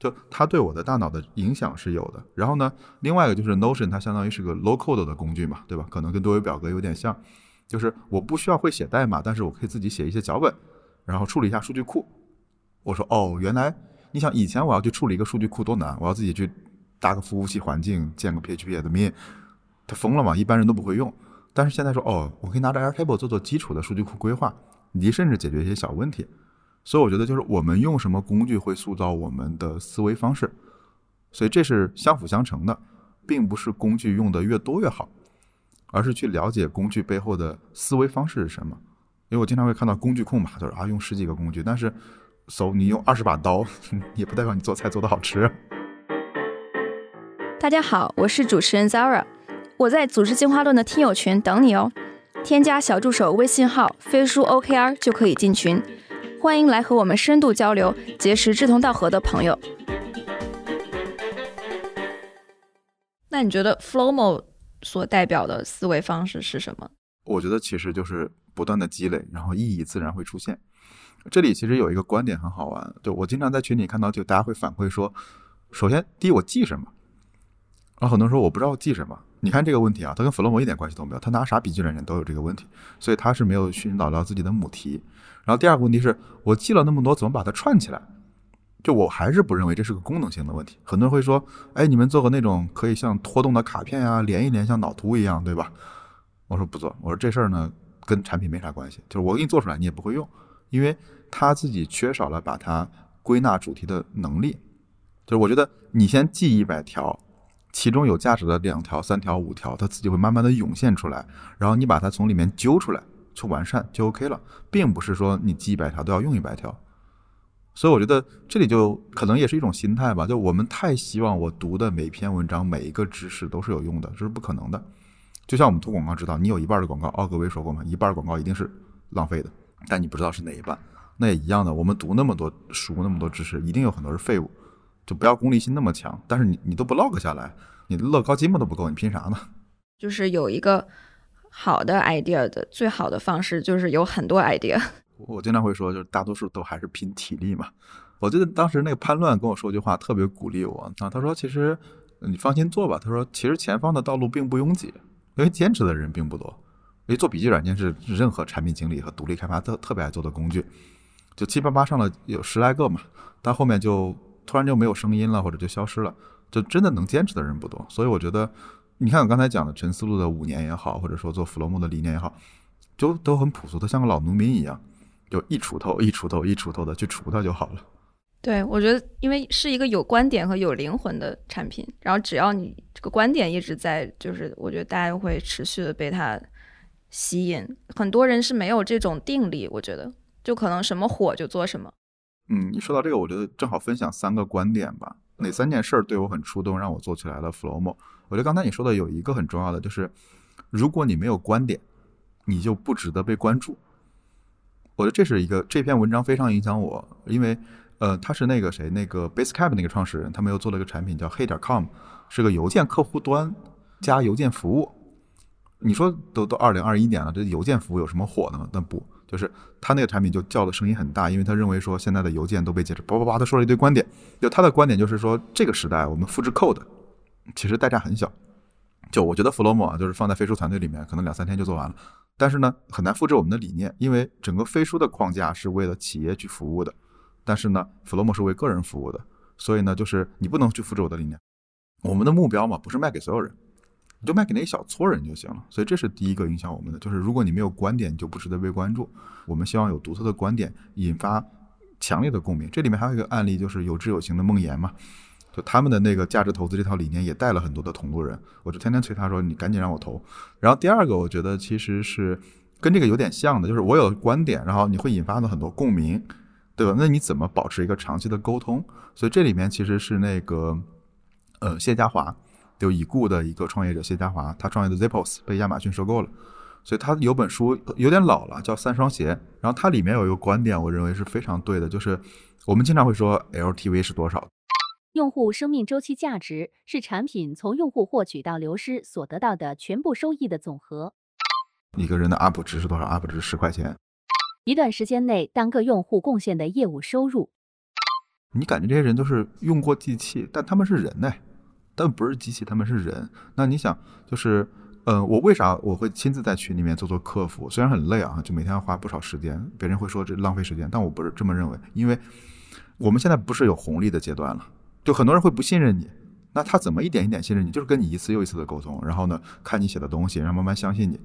就它对我的大脑的影响是有的，然后呢，另外一个就是 Notion，它相当于是个 low code 的工具嘛，对吧？可能跟多维表格有点像，就是我不需要会写代码，但是我可以自己写一些脚本，然后处理一下数据库。我说哦，原来你想以前我要去处理一个数据库多难，我要自己去搭个服务器环境，建个 PHP admin，它疯了嘛，一般人都不会用。但是现在说哦，我可以拿着 Airtable 做做基础的数据库规划，以及甚至解决一些小问题。所以我觉得就是我们用什么工具会塑造我们的思维方式，所以这是相辅相成的，并不是工具用的越多越好，而是去了解工具背后的思维方式是什么。因为我经常会看到工具控嘛，就是啊用十几个工具，但是搜你用二十把刀，也不代表你做菜做的好吃。大家好，我是主持人 Zara，我在组织进化论的听友群等你哦，添加小助手微信号飞书 OKR 就可以进群。欢迎来和我们深度交流，结识志同道合的朋友。那你觉得 Flowmo 所代表的思维方式是什么？我觉得其实就是不断的积累，然后意义自然会出现。这里其实有一个观点很好玩，就我经常在群里看到，就大家会反馈说，首先第一我记什么，然后很多人说我不知道记什么。你看这个问题啊，它跟弗洛姆一点关系都没有，他拿啥笔记软件都有这个问题，所以他是没有寻找到自己的母题。然后第二个问题是我记了那么多，怎么把它串起来？就我还是不认为这是个功能性的问题。很多人会说，哎，你们做个那种可以像拖动的卡片呀，连一连像脑图一样，对吧？我说不做，我说这事儿呢跟产品没啥关系，就是我给你做出来你也不会用，因为他自己缺少了把它归纳主题的能力。就是我觉得你先记一百条，其中有价值的两条、三条、五条，它自己会慢慢的涌现出来，然后你把它从里面揪出来。去完善就 OK 了，并不是说你记一百条都要用一百条，所以我觉得这里就可能也是一种心态吧。就我们太希望我读的每篇文章每一个知识都是有用的，这是不可能的。就像我们投广告，知道你有一半的广告，奥格威说过嘛，一半广告一定是浪费的，但你不知道是哪一半。那也一样的，我们读那么多书，那么多知识，一定有很多是废物，就不要功利心那么强。但是你你都不 log 下来，你乐高积木都不够，你拼啥呢？就是有一个。好的 idea 的最好的方式就是有很多 idea。我经常会说，就是大多数都还是拼体力嘛。我记得当时那个潘乱跟我说句话，特别鼓励我啊。他说：“其实你放心做吧。”他说：“其实前方的道路并不拥挤，因为坚持的人并不多。因为做笔记软件是任何产品经理和独立开发特特别爱做的工具。就七八八上了有十来个嘛，但后面就突然就没有声音了，或者就消失了。就真的能坚持的人不多。所以我觉得。”你看我刚才讲的陈思路的五年也好，或者说做弗洛姆的理念也好，就都很朴素，他像个老农民一样，就一锄头一锄头一锄头的去锄它就好了。对，我觉得因为是一个有观点和有灵魂的产品，然后只要你这个观点一直在，就是我觉得大家会持续的被它吸引。很多人是没有这种定力，我觉得就可能什么火就做什么。嗯，你说到这个，我觉得正好分享三个观点吧。哪三件事儿对我很触动，让我做起来了 Flomo？我觉得刚才你说的有一个很重要的，就是如果你没有观点，你就不值得被关注。我觉得这是一个这篇文章非常影响我，因为呃，他是那个谁，那个 Basecamp 那个创始人，他们又做了一个产品叫 Hey.com，是个邮件客户端加邮件服务。你说都都二零二一年了，这邮件服务有什么火的吗？但不，就是他那个产品就叫的声音很大，因为他认为说现在的邮件都被截止，叭叭叭，他说了一堆观点。就他的观点就是说，这个时代我们复制 code 其实代价很小。就我觉得 Flomo 啊，就是放在飞书团队里面，可能两三天就做完了。但是呢，很难复制我们的理念，因为整个飞书的框架是为了企业去服务的，但是呢，Flomo 是为个人服务的，所以呢，就是你不能去复制我的理念。我们的目标嘛，不是卖给所有人，你就卖给那一小撮人就行了。所以这是第一个影响我们的，就是如果你没有观点，你就不值得被关注。我们希望有独特的观点，引发强烈的共鸣。这里面还有一个案例，就是有志有行的梦岩嘛。就他们的那个价值投资这套理念也带了很多的同路人，我就天天催他说：“你赶紧让我投。”然后第二个，我觉得其实是跟这个有点像的，就是我有观点，然后你会引发的很多共鸣，对吧？那你怎么保持一个长期的沟通？所以这里面其实是那个呃谢家华，就已故的一个创业者谢家华，他创业的 Zippos 被亚马逊收购了，所以他有本书有点老了，叫《三双鞋》，然后它里面有一个观点，我认为是非常对的，就是我们经常会说 LTV 是多少？用户生命周期价值是产品从用户获取到流失所得到的全部收益的总和。一个人的 UP 值是多少？UP 值十块钱。一段时间内单个用户贡献的业务收入。你感觉这些人都是用过机器，但他们是人呢，但不是机器，他们是人。那你想，就是，呃，我为啥我会亲自在群里面做做客服？虽然很累啊，就每天要花不少时间，别人会说这浪费时间，但我不是这么认为，因为我们现在不是有红利的阶段了。就很多人会不信任你，那他怎么一点一点信任你？就是跟你一次又一次的沟通，然后呢，看你写的东西，然后慢慢相信你。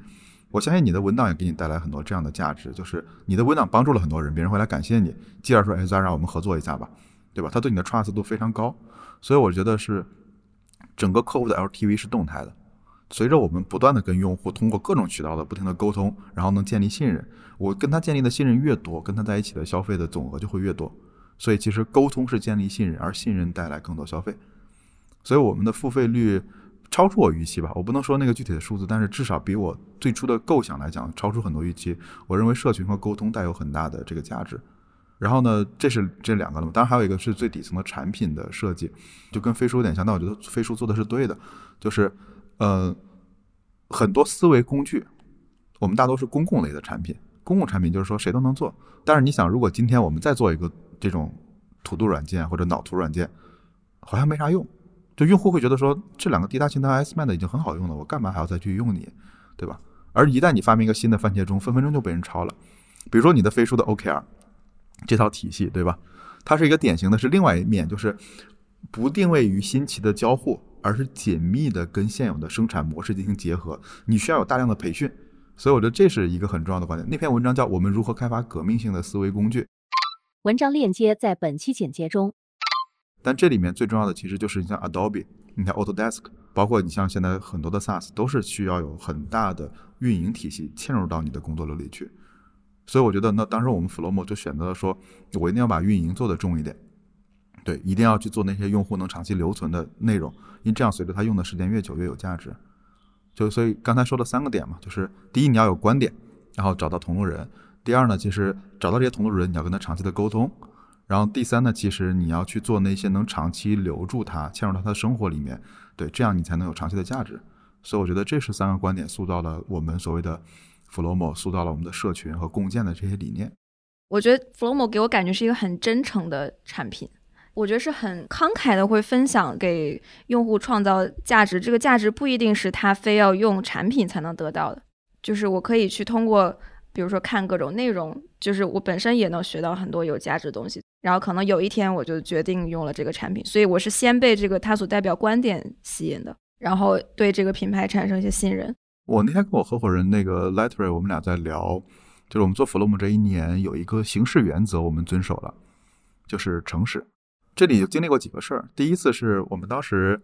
我相信你的文档也给你带来很多这样的价值，就是你的文档帮助了很多人，别人会来感谢你，继而说：“哎，Zara，我们合作一下吧，对吧？”他对你的 trust 度非常高，所以我觉得是整个客户的 LTV 是动态的。随着我们不断的跟用户通过各种渠道的不停的沟通，然后能建立信任，我跟他建立的信任越多，跟他在一起的消费的总额就会越多。所以其实沟通是建立信任，而信任带来更多消费。所以我们的付费率超出我预期吧，我不能说那个具体的数字，但是至少比我最初的构想来讲超出很多预期。我认为社群和沟通带有很大的这个价值。然后呢，这是这两个了嘛？当然还有一个是最底层的产品的设计，就跟飞书有点像，但我觉得飞书做的是对的，就是呃很多思维工具，我们大多是公共类的产品，公共产品就是说谁都能做。但是你想，如果今天我们再做一个。这种土度软件或者脑图软件好像没啥用，就用户会觉得说这两个滴答清单 S Man 的已经很好用了，我干嘛还要再去用你，对吧？而一旦你发明一个新的番茄钟，分分钟就被人抄了。比如说你的飞书的 OKR 这套体系，对吧？它是一个典型的，是另外一面，就是不定位于新奇的交互，而是紧密的跟现有的生产模式进行结合。你需要有大量的培训，所以我觉得这是一个很重要的观点。那篇文章叫《我们如何开发革命性的思维工具》。文章链接在本期简介中。但这里面最重要的其实就是你像 Adobe，你像 Autodesk，包括你像现在很多的 SaaS，都是需要有很大的运营体系嵌入到你的工作流里去。所以我觉得，那当时我们 Flomo 就选择了说，我一定要把运营做得重一点，对，一定要去做那些用户能长期留存的内容，因为这样随着他用的时间越久越有价值。就所以刚才说的三个点嘛，就是第一你要有观点，然后找到同路人。第二呢，其实找到这些同路人，你要跟他长期的沟通。然后第三呢，其实你要去做那些能长期留住他、嵌入到他的生活里面，对，这样你才能有长期的价值。所以我觉得这是三个观点塑造了我们所谓的 Flomo，塑造了我们的社群和共建的这些理念。我觉得 Flomo 给我感觉是一个很真诚的产品，我觉得是很慷慨的，会分享给用户创造价值。这个价值不一定是他非要用产品才能得到的，就是我可以去通过。比如说看各种内容，就是我本身也能学到很多有价值的东西。然后可能有一天我就决定用了这个产品，所以我是先被这个它所代表观点吸引的，然后对这个品牌产生一些信任。我那天跟我合伙人那个 Lettery，我们俩在聊，就是我们做 Flom 这一年有一个行事原则我们遵守了，就是诚实。这里经历过几个事儿，第一次是我们当时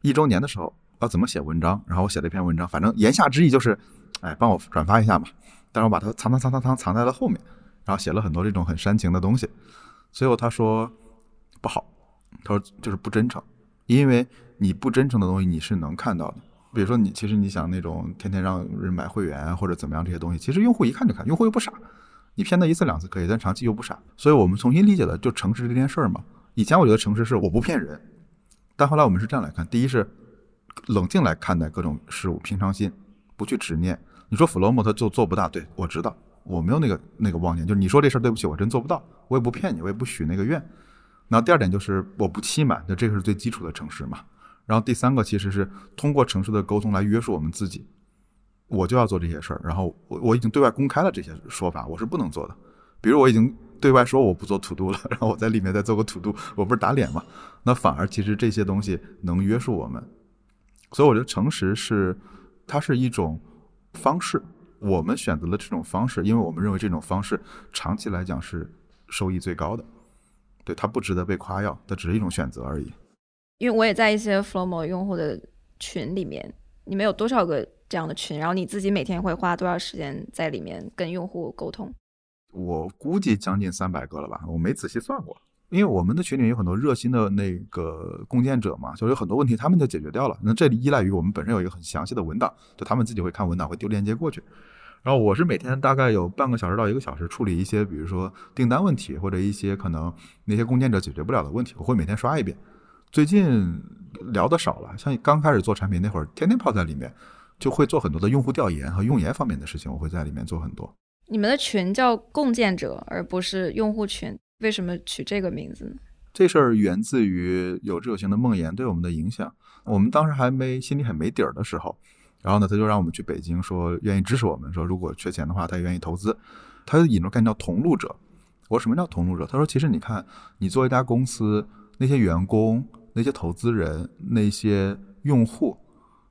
一周年的时候要怎么写文章，然后我写了一篇文章，反正言下之意就是，哎，帮我转发一下嘛。但是我把它藏藏藏藏藏藏在了后面，然后写了很多这种很煽情的东西。最后他说不好，他说就是不真诚，因为你不真诚的东西你是能看到的。比如说你其实你想那种天天让人买会员或者怎么样这些东西，其实用户一看就看，用户又不傻，你骗他一次两次可以，但长期又不傻。所以我们重新理解了就诚实这件事儿嘛。以前我觉得诚实是我不骗人，但后来我们是这样来看：第一是冷静来看待各种事物，平常心，不去执念。你说 Flomo 他就做不大，对我知道，我没有那个那个妄念，就是你说这事儿对不起，我真做不到，我也不骗你，我也不许那个愿。那第二点就是我不欺瞒，那这个是最基础的诚实嘛。然后第三个其实是通过诚实的沟通来约束我们自己，我就要做这些事儿，然后我我已经对外公开了这些说法，我是不能做的。比如我已经对外说我不做土 度了，然后我在里面再做个土 度，我不是打脸吗？那反而其实这些东西能约束我们，所以我觉得诚实是它是一种方式，我们选择了这种方式，因为我们认为这种方式长期来讲是收益最高的，对它不值得被夸耀，它只是一种选择而已。因为我也在一些 Flomo 用户的群里面，你们有多少个这样的群？然后你自己每天会花多少时间在里面跟用户沟通？我估计将近三百个了吧，我没仔细算过。因为我们的群里有很多热心的那个共建者嘛，就有很多问题他们就解决掉了。那这里依赖于我们本身有一个很详细的文档，就他们自己会看文档，会丢链接过去。然后我是每天大概有半个小时到一个小时处理一些，比如说订单问题或者一些可能那些共建者解决不了的问题，我会每天刷一遍。最近聊的少了，像刚开始做产品那会儿，天天泡在里面，就会做很多的用户调研和用研方面的事情，我会在里面做很多。你们的群叫共建者，而不是用户群，为什么取这个名字呢？这事儿源自于有志有行的梦妍对我们的影响。我们当时还没心里很没底儿的时候，然后呢，他就让我们去北京，说愿意支持我们，说如果缺钱的话，他也愿意投资。他就引入概念叫同路者。我说什么叫同路者？他说其实你看，你做一家公司，那些员工。那些投资人、那些用户，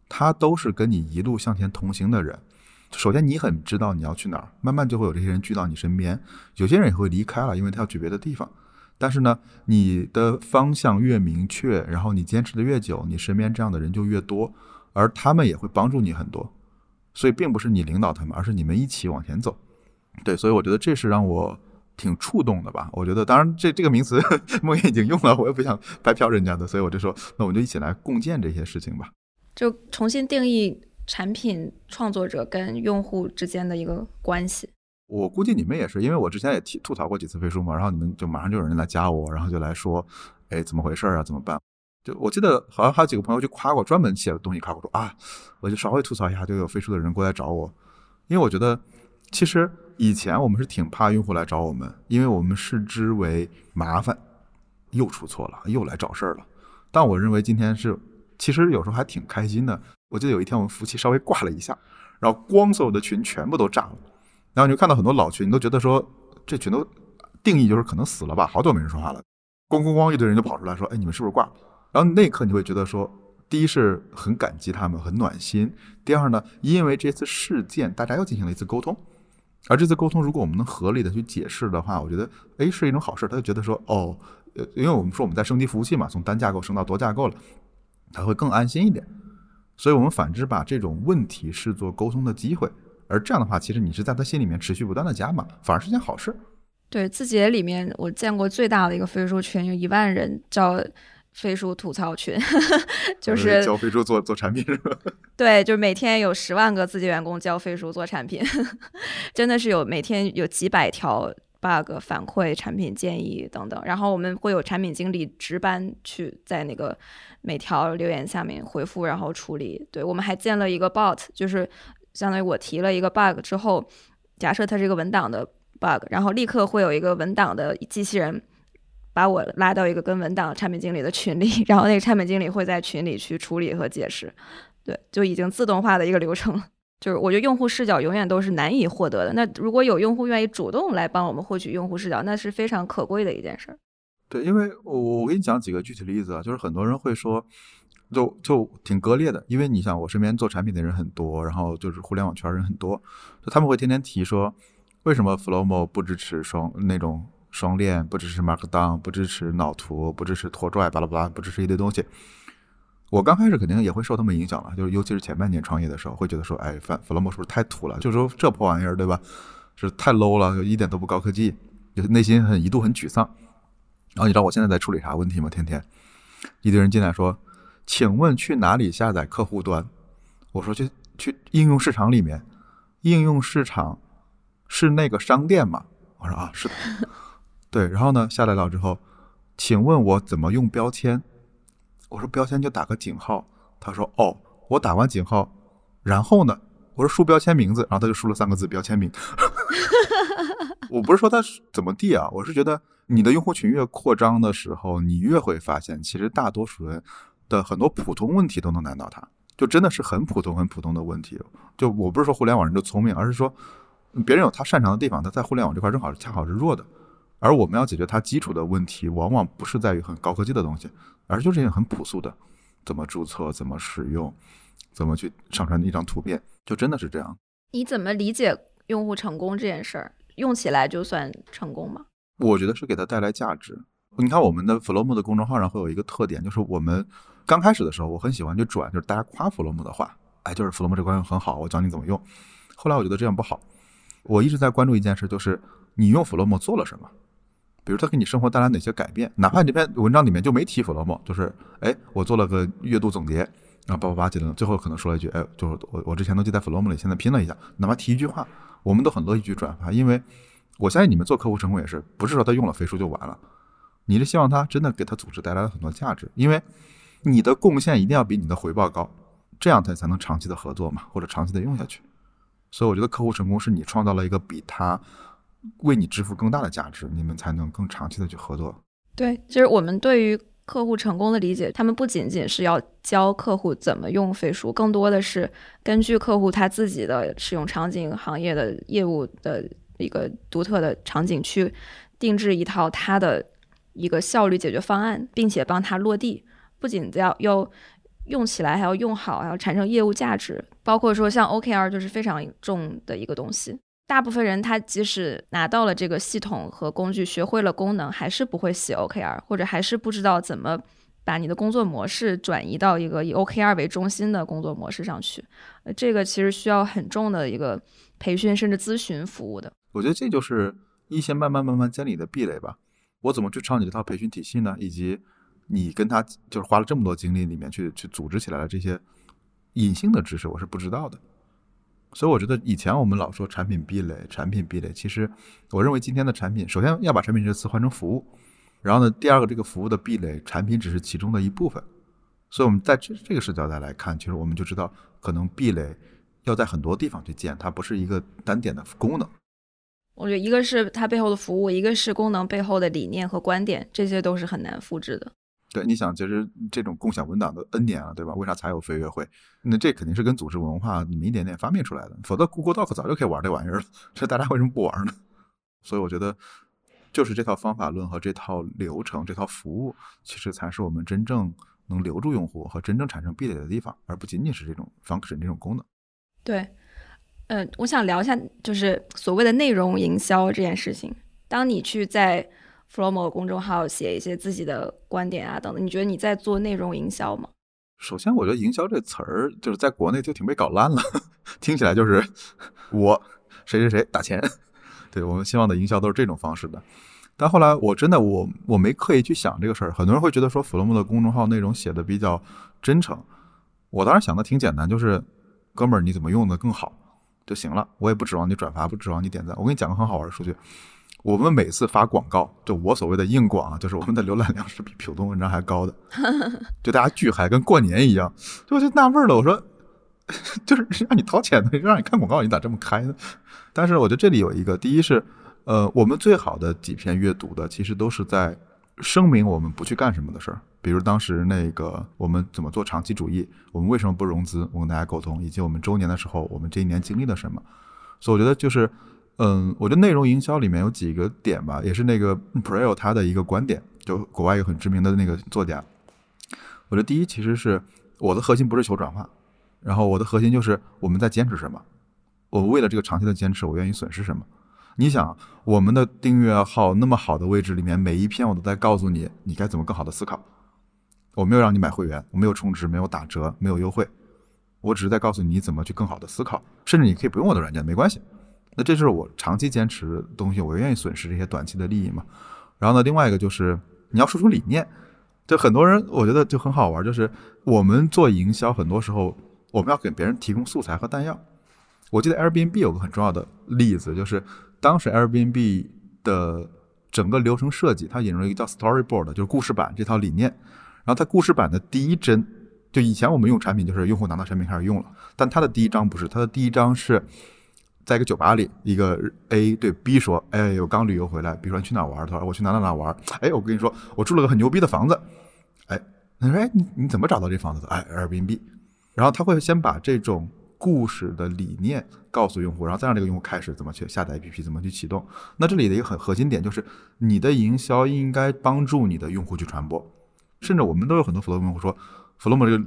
他都是跟你一路向前同行的人。首先，你很知道你要去哪儿，慢慢就会有这些人聚到你身边。有些人也会离开了，因为他要去别的地方。但是呢，你的方向越明确，然后你坚持的越久，你身边这样的人就越多，而他们也会帮助你很多。所以，并不是你领导他们，而是你们一起往前走。对，所以我觉得这是让我。挺触动的吧？我觉得，当然这这个名词 梦妍已经用了，我也不想白嫖人家的，所以我就说，那我们就一起来共建这些事情吧。就重新定义产品创作者跟用户之间的一个关系。我估计你们也是，因为我之前也提吐槽过几次飞书嘛，然后你们就马上就有人来加我，然后就来说，哎，怎么回事啊？怎么办？就我记得好像还有几个朋友就夸过，专门写的东西夸过，说啊，我就稍微吐槽一下，就有飞书的人过来找我，因为我觉得其实。以前我们是挺怕用户来找我们，因为我们视之为麻烦，又出错了，又来找事儿了。但我认为今天是，其实有时候还挺开心的。我记得有一天我们服务器稍微挂了一下，然后光所有的群全部都炸了，然后你就看到很多老群，你都觉得说这群都定义就是可能死了吧，好久没人说话了，咣咣咣一堆人就跑出来说，哎，你们是不是挂了？然后那一刻你会觉得说，第一是很感激他们，很暖心；第二呢，因为这次事件大家又进行了一次沟通。而这次沟通，如果我们能合理的去解释的话，我觉得，哎，是一种好事。他就觉得说，哦，呃，因为我们说我们在升级服务器嘛，从单架构升到多架构了，他会更安心一点。所以，我们反之把这种问题视作沟通的机会，而这样的话，其实你是在他心里面持续不断的加码，反而是件好事。对，字节里面我见过最大的一个飞书群，有一万人叫。飞书吐槽群，就是教飞书做做产品是吧？对，就是每天有十万个自己员工教飞书做产品，真的是有每天有几百条 bug 反馈、产品建议等等。然后我们会有产品经理值班去在那个每条留言下面回复，然后处理。对我们还建了一个 bot，就是相当于我提了一个 bug 之后，假设它是一个文档的 bug，然后立刻会有一个文档的机器人。把我拉到一个跟文档产品经理的群里，然后那个产品经理会在群里去处理和解释，对，就已经自动化的一个流程。就是我觉得用户视角永远都是难以获得的。那如果有用户愿意主动来帮我们获取用户视角，那是非常可贵的一件事儿。对，因为我我给你讲几个具体例子啊，就是很多人会说，就就挺割裂的，因为你想我身边做产品的人很多，然后就是互联网圈人很多，就他们会天天提说，为什么 Flowmo 不支持双那种。双链，不支持 Markdown，不支持脑图，不支持拖拽，巴拉巴拉，不支持一堆东西。我刚开始肯定也会受他们影响了，就是尤其是前半年创业的时候，会觉得说，哎，Flomo 是不是太土了？就是说这破玩意儿，对吧？是太 low 了，就一点都不高科技，就内心很一度很沮丧。然后你知道我现在在处理啥问题吗？天天一堆人进来说，请问去哪里下载客户端？我说去去应用市场里面，应用市场是那个商店吗？我说啊，是的。对，然后呢，下载了之后，请问我怎么用标签？我说标签就打个井号。他说哦，我打完井号，然后呢？我说输标签名字，然后他就输了三个字标签名。我不是说他怎么地啊，我是觉得你的用户群越扩张的时候，你越会发现，其实大多数人的很多普通问题都能难到他，就真的是很普通很普通的问题。就我不是说互联网人就聪明，而是说别人有他擅长的地方，他在互联网这块正好恰好是弱的。而我们要解决它基础的问题，往往不是在于很高科技的东西，而就是一些很朴素的，怎么注册，怎么使用，怎么去上传一张图片，就真的是这样。你怎么理解用户成功这件事儿？用起来就算成功吗？我觉得是给他带来价值。你看我们的 Flomo 的公众号上会有一个特点，就是我们刚开始的时候，我很喜欢去转，就是大家夸 Flomo 的话，哎，就是 Flomo 这款很好，我教你怎么用。后来我觉得这样不好，我一直在关注一件事，就是你用 Flomo 做了什么。比如他给你生活带来哪些改变？哪怕这篇文章里面就没提弗洛莫就是哎，我做了个月度总结，然后八八八记得，最后可能说了一句，哎，就是我我之前都记在弗洛莫里，现在拼了一下，哪怕提一句话，我们都很乐意去转发，因为我相信你们做客户成功也是，不是说他用了飞书就完了，你是希望他真的给他组织带来了很多价值，因为你的贡献一定要比你的回报高，这样他才能长期的合作嘛，或者长期的用下去。所以我觉得客户成功是你创造了一个比他。为你支付更大的价值，你们才能更长期的去合作。对，其实我们对于客户成功的理解，他们不仅仅是要教客户怎么用飞书，更多的是根据客户他自己的使用场景、行业的业务的一个独特的场景去定制一套他的一个效率解决方案，并且帮他落地。不仅要要用起来，还要用好，还要产生业务价值。包括说像 OKR 就是非常重的一个东西。大部分人他即使拿到了这个系统和工具，学会了功能，还是不会写 OKR，或者还是不知道怎么把你的工作模式转移到一个以 OKR 为中心的工作模式上去。这个其实需要很重的一个培训甚至咨询服务的。我觉得这就是一些慢慢慢慢建立的壁垒吧。我怎么去抄你这套培训体系呢？以及你跟他就是花了这么多精力里面去去组织起来的这些隐性的知识，我是不知道的。所以我觉得以前我们老说产品壁垒，产品壁垒，其实我认为今天的产品，首先要把产品这个词换成服务，然后呢，第二个这个服务的壁垒，产品只是其中的一部分。所以，我们在这这个视角再来看，其实我们就知道，可能壁垒要在很多地方去建，它不是一个单点的功能。我觉得一个是它背后的服务，一个是功能背后的理念和观点，这些都是很难复制的。对，你想，其实这种共享文档的 N 年了，对吧？为啥才有飞跃会？那这肯定是跟组织文化你们一点点发明出来的，否则 Google Doc 早就可以玩这玩意儿了。这大家为什么不玩呢？所以我觉得，就是这套方法论和这套流程、这套服务，其实才是我们真正能留住用户和真正产生壁垒的地方，而不仅仅是这种 function 这种功能。对，嗯，我想聊一下，就是所谓的内容营销这件事情。当你去在 Flomo 公众号写一些自己的观点啊等等，你觉得你在做内容营销吗？首先，我觉得营销这词儿就是在国内就挺被搞烂了，听起来就是我谁谁谁打钱，对我们希望的营销都是这种方式的。但后来我真的我我没刻意去想这个事儿，很多人会觉得说 Flomo 的公众号内容写的比较真诚，我当时想的挺简单，就是哥们儿你怎么用的更好就行了，我也不指望你转发，不指望你点赞。我给你讲个很好玩的数据。我们每次发广告，就我所谓的硬广啊，就是我们的浏览量是比普通文章还高的，就大家巨嗨，跟过年一样。就我就纳闷了，我说，就是让你掏钱的，让你看广告，你咋这么开呢？但是我觉得这里有一个，第一是，呃，我们最好的几篇阅读的，其实都是在声明我们不去干什么的事儿，比如当时那个我们怎么做长期主义，我们为什么不融资，我跟大家沟通，以及我们周年的时候，我们这一年经历了什么。所以我觉得就是。嗯，我觉得内容营销里面有几个点吧，也是那个 Preo 他的一个观点，就国外有很知名的那个作家。我觉得第一其实是我的核心不是求转化，然后我的核心就是我们在坚持什么，我为了这个长期的坚持，我愿意损失什么。你想，我们的订阅号那么好的位置里面，每一篇我都在告诉你，你该怎么更好的思考。我没有让你买会员，我没有充值，没有打折，没有优惠，我只是在告诉你怎么去更好的思考。甚至你可以不用我的软件，没关系。那这就是我长期坚持的东西，我愿意损失这些短期的利益嘛。然后呢，另外一个就是你要输出理念。就很多人我觉得就很好玩，就是我们做营销，很多时候我们要给别人提供素材和弹药。我记得 Airbnb 有个很重要的例子，就是当时 Airbnb 的整个流程设计，它引入一个叫 Storyboard，就是故事板这套理念。然后它故事板的第一帧，就以前我们用产品就是用户拿到产品开始用了，但它的第一章不是，它的第一章是。在一个酒吧里，一个 A 对 B 说：“哎，我刚旅游回来，比如说你去哪玩？他说我去哪哪哪玩。哎，我跟你说，我住了个很牛逼的房子。哎，他说：哎，你你怎么找到这房子的？哎，Airbnb。然后他会先把这种故事的理念告诉用户，然后再让这个用户开始怎么去下载 APP，怎么去启动。那这里的一个很核心点就是，你的营销应该帮助你的用户去传播。甚至我们都有很多 Flow 用户说，Flow 这个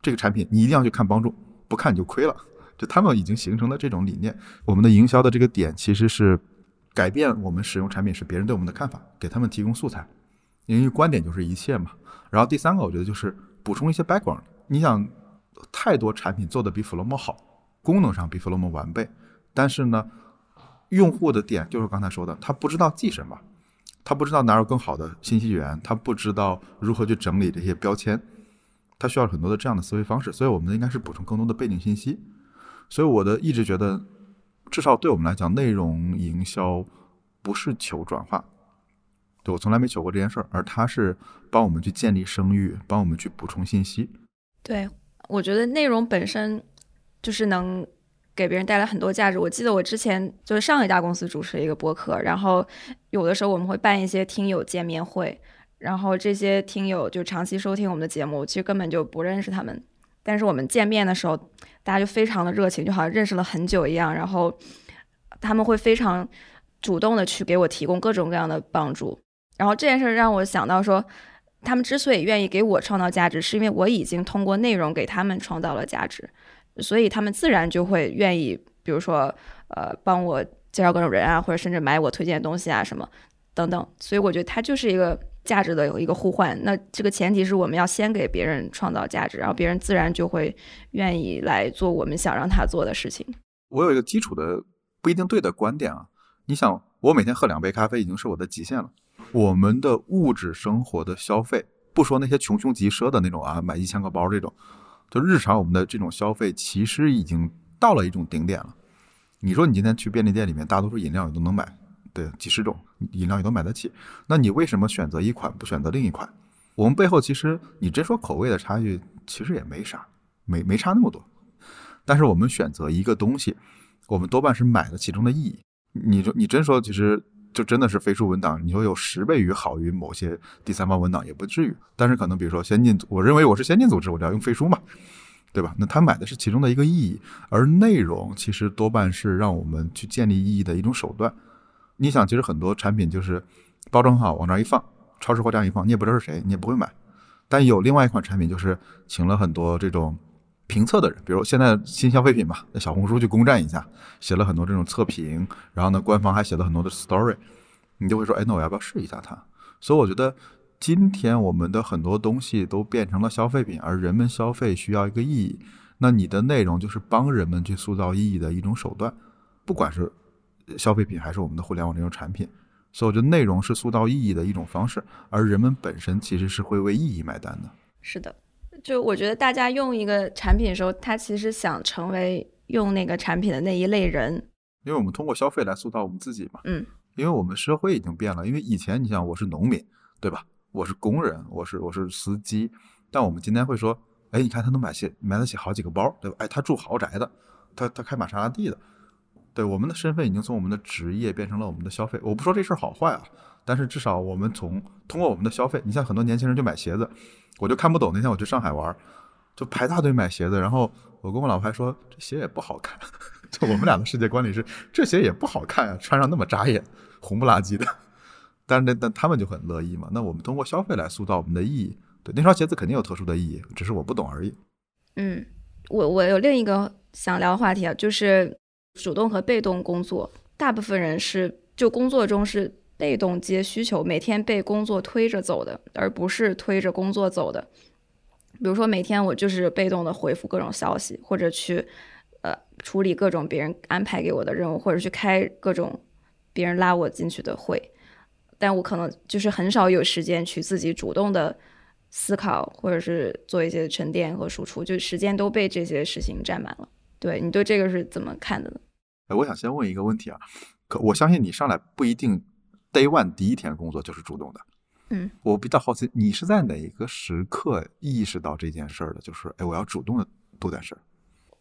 这个产品你一定要去看帮助，不看你就亏了。”他们已经形成了这种理念，我们的营销的这个点其实是改变我们使用产品时别人对我们的看法，给他们提供素材，因为观点就是一切嘛。然后第三个，我觉得就是补充一些 background。你想，太多产品做的比 Flomo 好，功能上比 Flomo 完备，但是呢，用户的点就是刚才说的，他不知道记什么，他不知道哪有更好的信息源，他不知道如何去整理这些标签，他需要很多的这样的思维方式。所以，我们应该是补充更多的背景信息。所以我的一直觉得，至少对我们来讲，内容营销不是求转化，对我从来没求过这件事儿，而它是帮我们去建立声誉，帮我们去补充信息。对，我觉得内容本身就是能给别人带来很多价值。我记得我之前就是上一家公司主持一个播客，然后有的时候我们会办一些听友见面会，然后这些听友就长期收听我们的节目，其实根本就不认识他们。但是我们见面的时候，大家就非常的热情，就好像认识了很久一样。然后他们会非常主动的去给我提供各种各样的帮助。然后这件事让我想到说，他们之所以愿意给我创造价值，是因为我已经通过内容给他们创造了价值，所以他们自然就会愿意，比如说呃帮我介绍各种人啊，或者甚至买我推荐的东西啊什么等等。所以我觉得它就是一个。价值的有一个互换，那这个前提是我们要先给别人创造价值，然后别人自然就会愿意来做我们想让他做的事情。我有一个基础的不一定对的观点啊，你想，我每天喝两杯咖啡已经是我的极限了。我们的物质生活的消费，不说那些穷凶极奢的那种啊，买一千个包这种，就日常我们的这种消费，其实已经到了一种顶点了。你说你今天去便利店里面，大多数饮料你都能买。对，几十种饮料你都买得起，那你为什么选择一款不选择另一款？我们背后其实你真说口味的差距，其实也没啥，没没差那么多。但是我们选择一个东西，我们多半是买了其中的意义。你说你真说，其实就真的是飞书文档，你说有十倍于好于某些第三方文档也不至于。但是可能比如说先进，我认为我是先进组织，我就要用飞书嘛，对吧？那他买的是其中的一个意义，而内容其实多半是让我们去建立意义的一种手段。你想，其实很多产品就是包装好，往那儿一放，超市货架一放，你也不知道是谁，你也不会买。但有另外一款产品，就是请了很多这种评测的人，比如现在新消费品嘛，在小红书去攻占一下，写了很多这种测评，然后呢，官方还写了很多的 story，你就会说，哎，那我要不要试一下它？所以我觉得，今天我们的很多东西都变成了消费品，而人们消费需要一个意义，那你的内容就是帮人们去塑造意义的一种手段，不管是。消费品还是我们的互联网这种产品，所以我觉得内容是塑造意义的一种方式，而人们本身其实是会为意义买单的。是的，就我觉得大家用一个产品的时候，他其实想成为用那个产品的那一类人，因为我们通过消费来塑造我们自己嘛。嗯，因为我们社会已经变了，因为以前你想我是农民，对吧？我是工人，我是我是司机，但我们今天会说，哎，你看他能买起买得起好几个包，对吧？哎，他住豪宅的，他他开玛莎拉蒂的。对我们的身份已经从我们的职业变成了我们的消费。我不说这事儿好坏啊，但是至少我们从通过我们的消费，你像很多年轻人就买鞋子，我就看不懂。那天我去上海玩，就排大队买鞋子，然后我跟我老婆还说这鞋也不好看。就我们俩的世界观里是这鞋也不好看啊，穿上那么扎眼，红不拉几的。但是那但他们就很乐意嘛。那我们通过消费来塑造我们的意义。对，那双鞋子肯定有特殊的意义，只是我不懂而已。嗯，我我有另一个想聊的话题啊，就是。主动和被动工作，大部分人是就工作中是被动接需求，每天被工作推着走的，而不是推着工作走的。比如说每天我就是被动的回复各种消息，或者去呃处理各种别人安排给我的任务，或者去开各种别人拉我进去的会，但我可能就是很少有时间去自己主动的思考，或者是做一些沉淀和输出，就时间都被这些事情占满了。对你对这个是怎么看的呢？哎，我想先问一个问题啊，可我相信你上来不一定 day one 第一天工作就是主动的。嗯，我比较好奇，你是在哪一个时刻意识到这件事儿的？就是，哎，我要主动的多点事儿。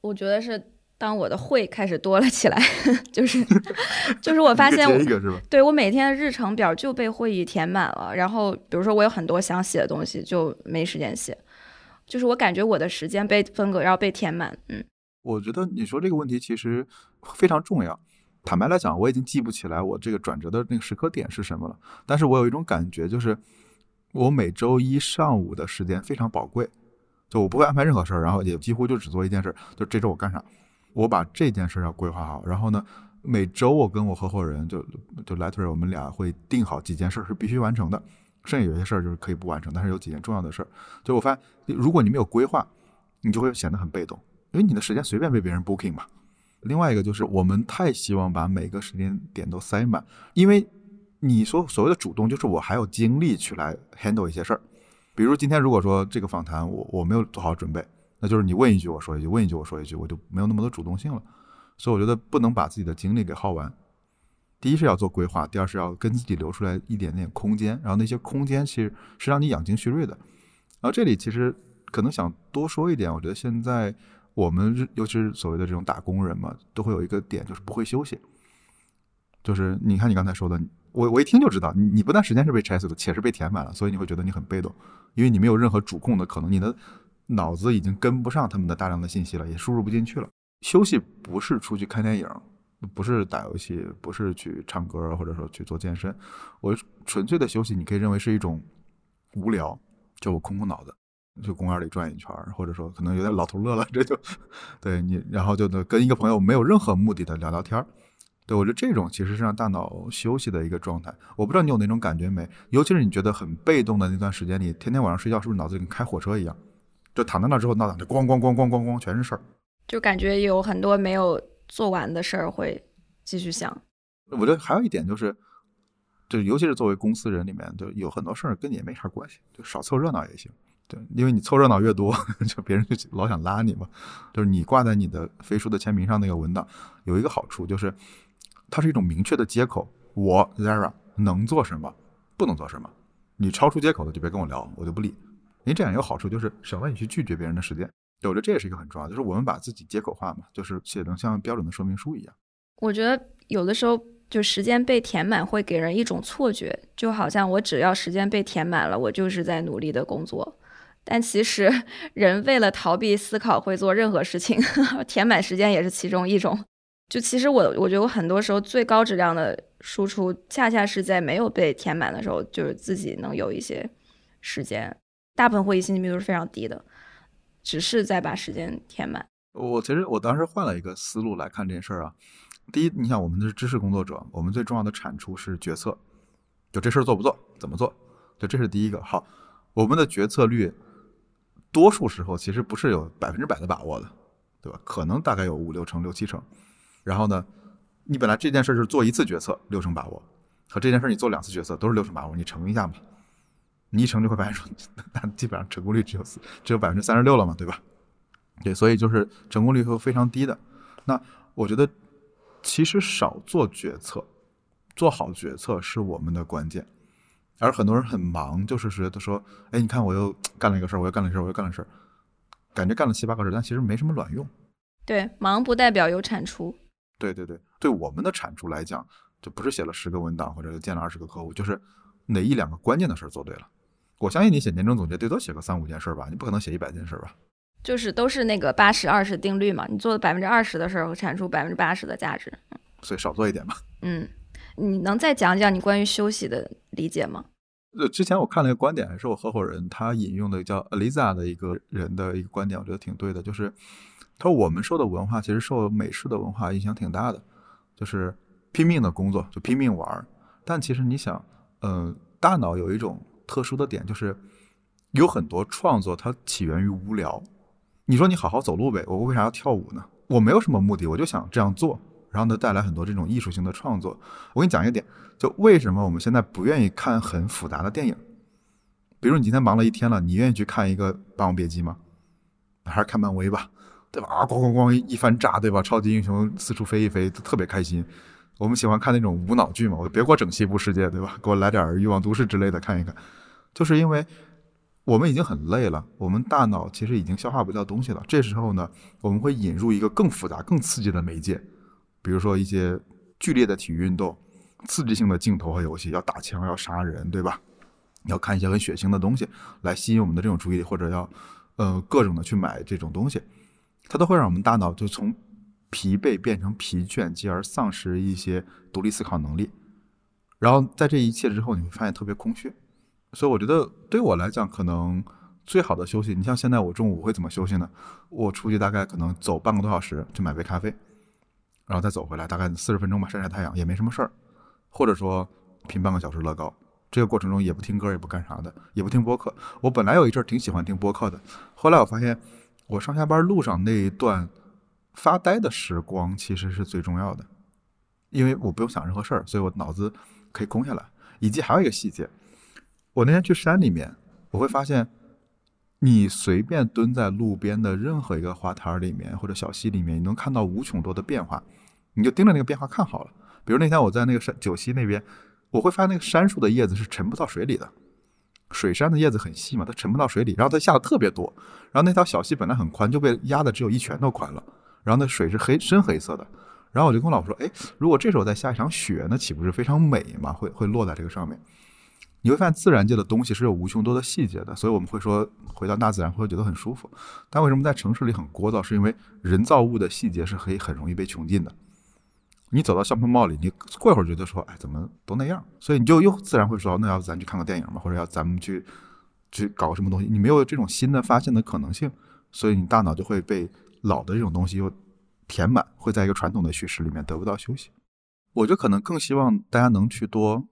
我觉得是当我的会开始多了起来，就是就是我发现我一个是吧？对我每天的日程表就被会议填满了，然后比如说我有很多想写的东西就没时间写，就是我感觉我的时间被分割，然后被填满。嗯，我觉得你说这个问题其实非常重要。坦白来讲，我已经记不起来我这个转折的那个时刻点是什么了。但是我有一种感觉，就是我每周一上午的时间非常宝贵，就我不会安排任何事儿，然后也几乎就只做一件事，就这周我干啥，我把这件事要规划好。然后呢，每周我跟我合伙人就就 letter，我们俩会定好几件事是必须完成的，剩下有些事儿就是可以不完成，但是有几件重要的事儿，就我发现，如果你没有规划，你就会显得很被动，因为你的时间随便被别人 booking 嘛。另外一个就是，我们太希望把每个时间点都塞满，因为你说所谓的主动，就是我还有精力去来 handle 一些事儿。比如今天如果说这个访谈我我没有做好准备，那就是你问一句我说一句，问一句我说一句，我就没有那么多主动性了。所以我觉得不能把自己的精力给耗完。第一是要做规划，第二是要跟自己留出来一点点空间，然后那些空间其实是让你养精蓄锐的。然后这里其实可能想多说一点，我觉得现在。我们尤其是所谓的这种打工人嘛，都会有一个点，就是不会休息。就是你看你刚才说的，我我一听就知道，你不但时间是被拆碎的，且是被填满了，所以你会觉得你很被动，因为你没有任何主控的可能，你的脑子已经跟不上他们的大量的信息了，也输入不进去了。休息不是出去看电影，不是打游戏，不是去唱歌，或者说去做健身。我纯粹的休息，你可以认为是一种无聊，就我空空脑子。就公园里转一圈，或者说可能有点老头乐了，这就对你，然后就能跟一个朋友没有任何目的的聊聊天儿。对我觉得这种其实是让大脑休息的一个状态。我不知道你有那种感觉没？尤其是你觉得很被动的那段时间里，天天晚上睡觉是不是脑子里跟开火车一样？就躺在那之后，脑袋就咣咣咣咣咣咣全是事儿，就感觉有很多没有做完的事儿会继续想。我觉得还有一点就是，就尤其是作为公司人里面，就有很多事儿跟你也没啥关系，就少凑热闹也行。对，因为你凑热闹越多，就别人就老想拉你嘛。就是你挂在你的飞书的签名上那个文档，有一个好处就是，它是一种明确的接口。我 Zara 能做什么，不能做什么。你超出接口的就别跟我聊，我就不理。因为这样一个好处就是省了你去拒绝别人的时间。我觉得这也是一个很重要，就是我们把自己接口化嘛，就是写成像标准的说明书一样。我觉得有的时候就时间被填满会给人一种错觉，就好像我只要时间被填满了，我就是在努力的工作。但其实，人为了逃避思考，会做任何事情，填满时间也是其中一种。就其实我，我觉得我很多时候最高质量的输出，恰恰是在没有被填满的时候，就是自己能有一些时间。大部分会议信息密度是非常低的，只是在把时间填满。我其实我当时换了一个思路来看这件事儿啊。第一，你想我们是知识工作者，我们最重要的产出是决策，就这事儿做不做，怎么做，就这是第一个。好，我们的决策率。多数时候其实不是有百分之百的把握的，对吧？可能大概有五六成、六七成。然后呢，你本来这件事是做一次决策六成把握，和这件事你做两次决策都是六成把握，你乘一下嘛，你一乘就会发现说，那基本上成功率只有四，只有百分之三十六了嘛，对吧？对，所以就是成功率会非常低的。那我觉得其实少做决策，做好决策是我们的关键。而很多人很忙，就是觉得说，哎，你看我又干了一个事儿，我又干了一事儿，我又干了事儿，感觉干了七八个事儿，但其实没什么卵用。对，忙不代表有产出。对对对，对我们的产出来讲，就不是写了十个文档或者见了二十个客户，就是哪一两个关键的事儿做对了。我相信你写年终总结，最多写个三五件事儿吧，你不可能写一百件事儿吧？就是都是那个八十二十定律嘛，你做的百分之二十的事儿，会产出百分之八十的价值。所以少做一点吧。嗯。你能再讲讲你关于休息的理解吗？呃，之前我看了一个观点，还是我合伙人他引用的叫 Aliza 的一个人的一个观点，我觉得挺对的。就是他说我们受的文化其实受美式的文化影响挺大的，就是拼命的工作，就拼命玩儿。但其实你想，呃，大脑有一种特殊的点，就是有很多创作它起源于无聊。你说你好好走路呗，我为啥要跳舞呢？我没有什么目的，我就想这样做，然后呢带来很多这种艺术性的创作。我给你讲一个点，就为什么我们现在不愿意看很复杂的电影？比如你今天忙了一天了，你愿意去看一个《霸王别姬》吗？还是看漫威吧，对吧？啊，咣咣咣一番炸，对吧？超级英雄四处飞一飞，特别开心。我们喜欢看那种无脑剧嘛，我别给我整西部世界，对吧？给我来点欲望都市之类的看一看。就是因为我们已经很累了，我们大脑其实已经消化不掉东西了。这时候呢，我们会引入一个更复杂、更刺激的媒介，比如说一些剧烈的体育运动、刺激性的镜头和游戏，要打枪、要杀人，对吧？要看一些很血腥的东西来吸引我们的这种注意力，或者要呃各种的去买这种东西，它都会让我们大脑就从。疲惫变成疲倦，继而丧失一些独立思考能力。然后在这一切之后，你会发现特别空虚。所以我觉得对我来讲，可能最好的休息，你像现在我中午会怎么休息呢？我出去大概可能走半个多小时去买杯咖啡，然后再走回来，大概四十分钟吧，晒晒太阳也没什么事儿。或者说拼半个小时乐高，这个过程中也不听歌，也不干啥的，也不听播客。我本来有一阵儿挺喜欢听播客的，后来我发现我上下班路上那一段。发呆的时光其实是最重要的，因为我不用想任何事儿，所以我脑子可以空下来。以及还有一个细节，我那天去山里面，我会发现，你随便蹲在路边的任何一个花坛里面或者小溪里面，你能看到无穷多的变化，你就盯着那个变化看好了。比如那天我在那个山九溪那边，我会发现那个杉树的叶子是沉不到水里的，水杉的叶子很细嘛，它沉不到水里，然后它下的特别多，然后那条小溪本来很宽，就被压的只有一拳头宽了。然后那水是黑深黑色的，然后我就跟我老婆说：“哎，如果这时候再下一场雪，那岂不是非常美嘛？会会落在这个上面。你会发现自然界的东西是有无穷多的细节的，所以我们会说回到大自然会觉得很舒服。但为什么在城市里很聒噪？是因为人造物的细节是可以很容易被穷尽的。你走到香喷喷里，你过一会儿觉得说，哎，怎么都那样？所以你就又自然会说，那要不咱去看个电影吧，或者要咱们去去搞个什么东西？你没有这种新的发现的可能性，所以你大脑就会被。老的这种东西又填满，会在一个传统的叙事里面得不到休息。我就可能更希望大家能去多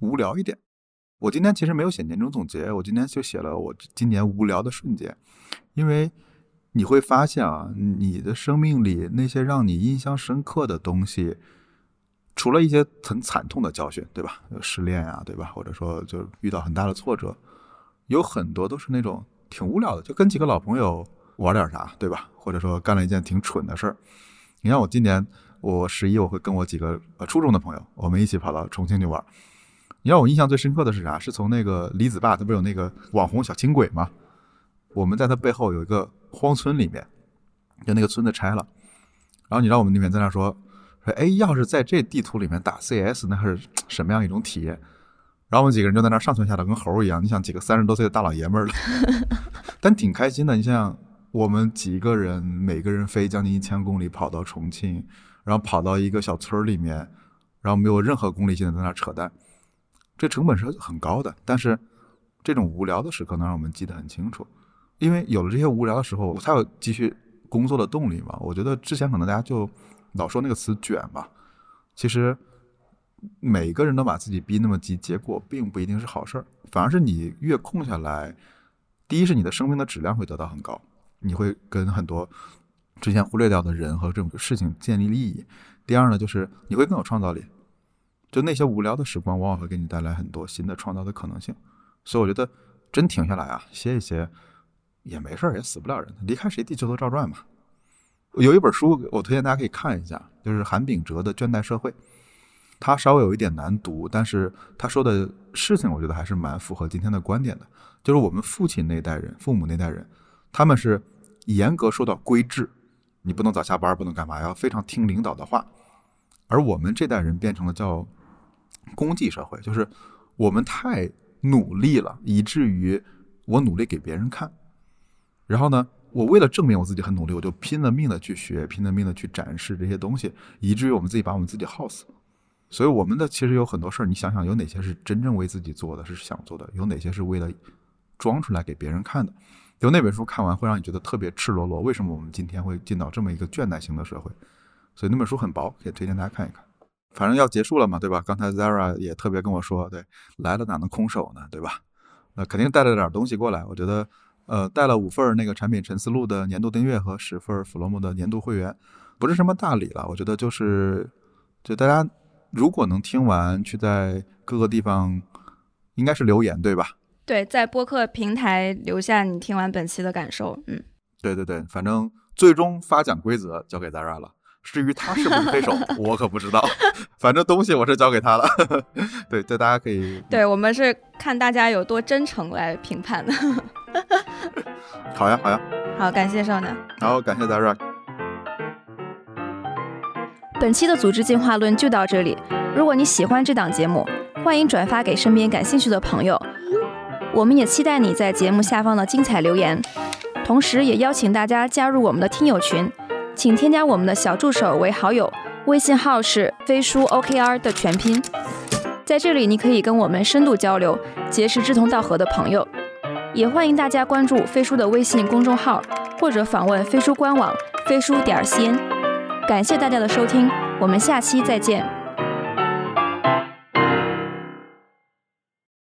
无聊一点。我今天其实没有写年终总结，我今天就写了我今年无聊的瞬间。因为你会发现啊，你的生命里那些让你印象深刻的东西，除了一些很惨痛的教训，对吧？失恋啊，对吧？或者说就遇到很大的挫折，有很多都是那种挺无聊的，就跟几个老朋友。玩点啥，对吧？或者说干了一件挺蠢的事儿。你看我今年我十一我会跟我几个呃初中的朋友，我们一起跑到重庆去玩。你让我印象最深刻的是啥？是从那个李子坝，他不是有那个网红小轻轨吗？我们在他背后有一个荒村里面，就那个村子拆了。然后你让我们那边在那说说，哎，要是在这地图里面打 CS，那是什么样一种体验？然后我们几个人就在那上蹿下跳，跟猴一样。你想几个三十多岁的大老爷们儿了，但挺开心的。你想。我们几个人，每个人飞将近一千公里跑到重庆，然后跑到一个小村里面，然后没有任何功利性的在那扯淡，这成本是很高的。但是这种无聊的时刻能让我们记得很清楚，因为有了这些无聊的时候，我才有继续工作的动力嘛。我觉得之前可能大家就老说那个词卷吧，其实每个人都把自己逼那么急，结果并不一定是好事儿，反而是你越空下来，第一是你的生命的质量会得到很高。你会跟很多之前忽略掉的人和这种事情建立利益。第二呢，就是你会更有创造力。就那些无聊的时光，往往会给你带来很多新的创造的可能性。所以我觉得，真停下来啊，歇一歇也没事儿，也死不了人。离开谁，地球都照转嘛。有一本书，我推荐大家可以看一下，就是韩炳哲的《倦怠社会》。他稍微有一点难读，但是他说的事情，我觉得还是蛮符合今天的观点的。就是我们父亲那代人、父母那代人，他们是。严格受到规制，你不能早下班，不能干嘛，要非常听领导的话。而我们这代人变成了叫功绩社会，就是我们太努力了，以至于我努力给别人看。然后呢，我为了证明我自己很努力，我就拼了命的去学，拼了命的去展示这些东西，以至于我们自己把我们自己耗死。所以我们的其实有很多事儿，你想想，有哪些是真正为自己做的，是想做的？有哪些是为了装出来给别人看的？就那本书看完会让你觉得特别赤裸裸。为什么我们今天会进到这么一个倦怠型的社会？所以那本书很薄，可以推荐大家看一看。反正要结束了嘛，对吧？刚才 Zara 也特别跟我说，对，来了哪能空手呢，对吧？那肯定带了点东西过来。我觉得，呃，带了五份那个产品陈思路的年度订阅和十份 Flomo 的年度会员，不是什么大礼了。我觉得就是，就大家如果能听完，去在各个地方，应该是留言对吧？对，在播客平台留下你听完本期的感受。嗯，对对对，反正最终发奖规则交给 Zara 了。至于他是不是黑手，我可不知道。反正东西我是交给他了。对，对大家可以。对我们是看大家有多真诚来评判的。好呀，好呀。好，感谢少男。好，感谢 Zara。本期的组织进化论就到这里。如果你喜欢这档节目，欢迎转发给身边感兴趣的朋友。我们也期待你在节目下方的精彩留言，同时也邀请大家加入我们的听友群。请添加我们的小助手为好友，微信号是飞书 OKR 的全拼。在这里，你可以跟我们深度交流，结识志同道合的朋友。也欢迎大家关注飞书的微信公众号，或者访问飞书官网飞书点 cn。感谢大家的收听，我们下期再见。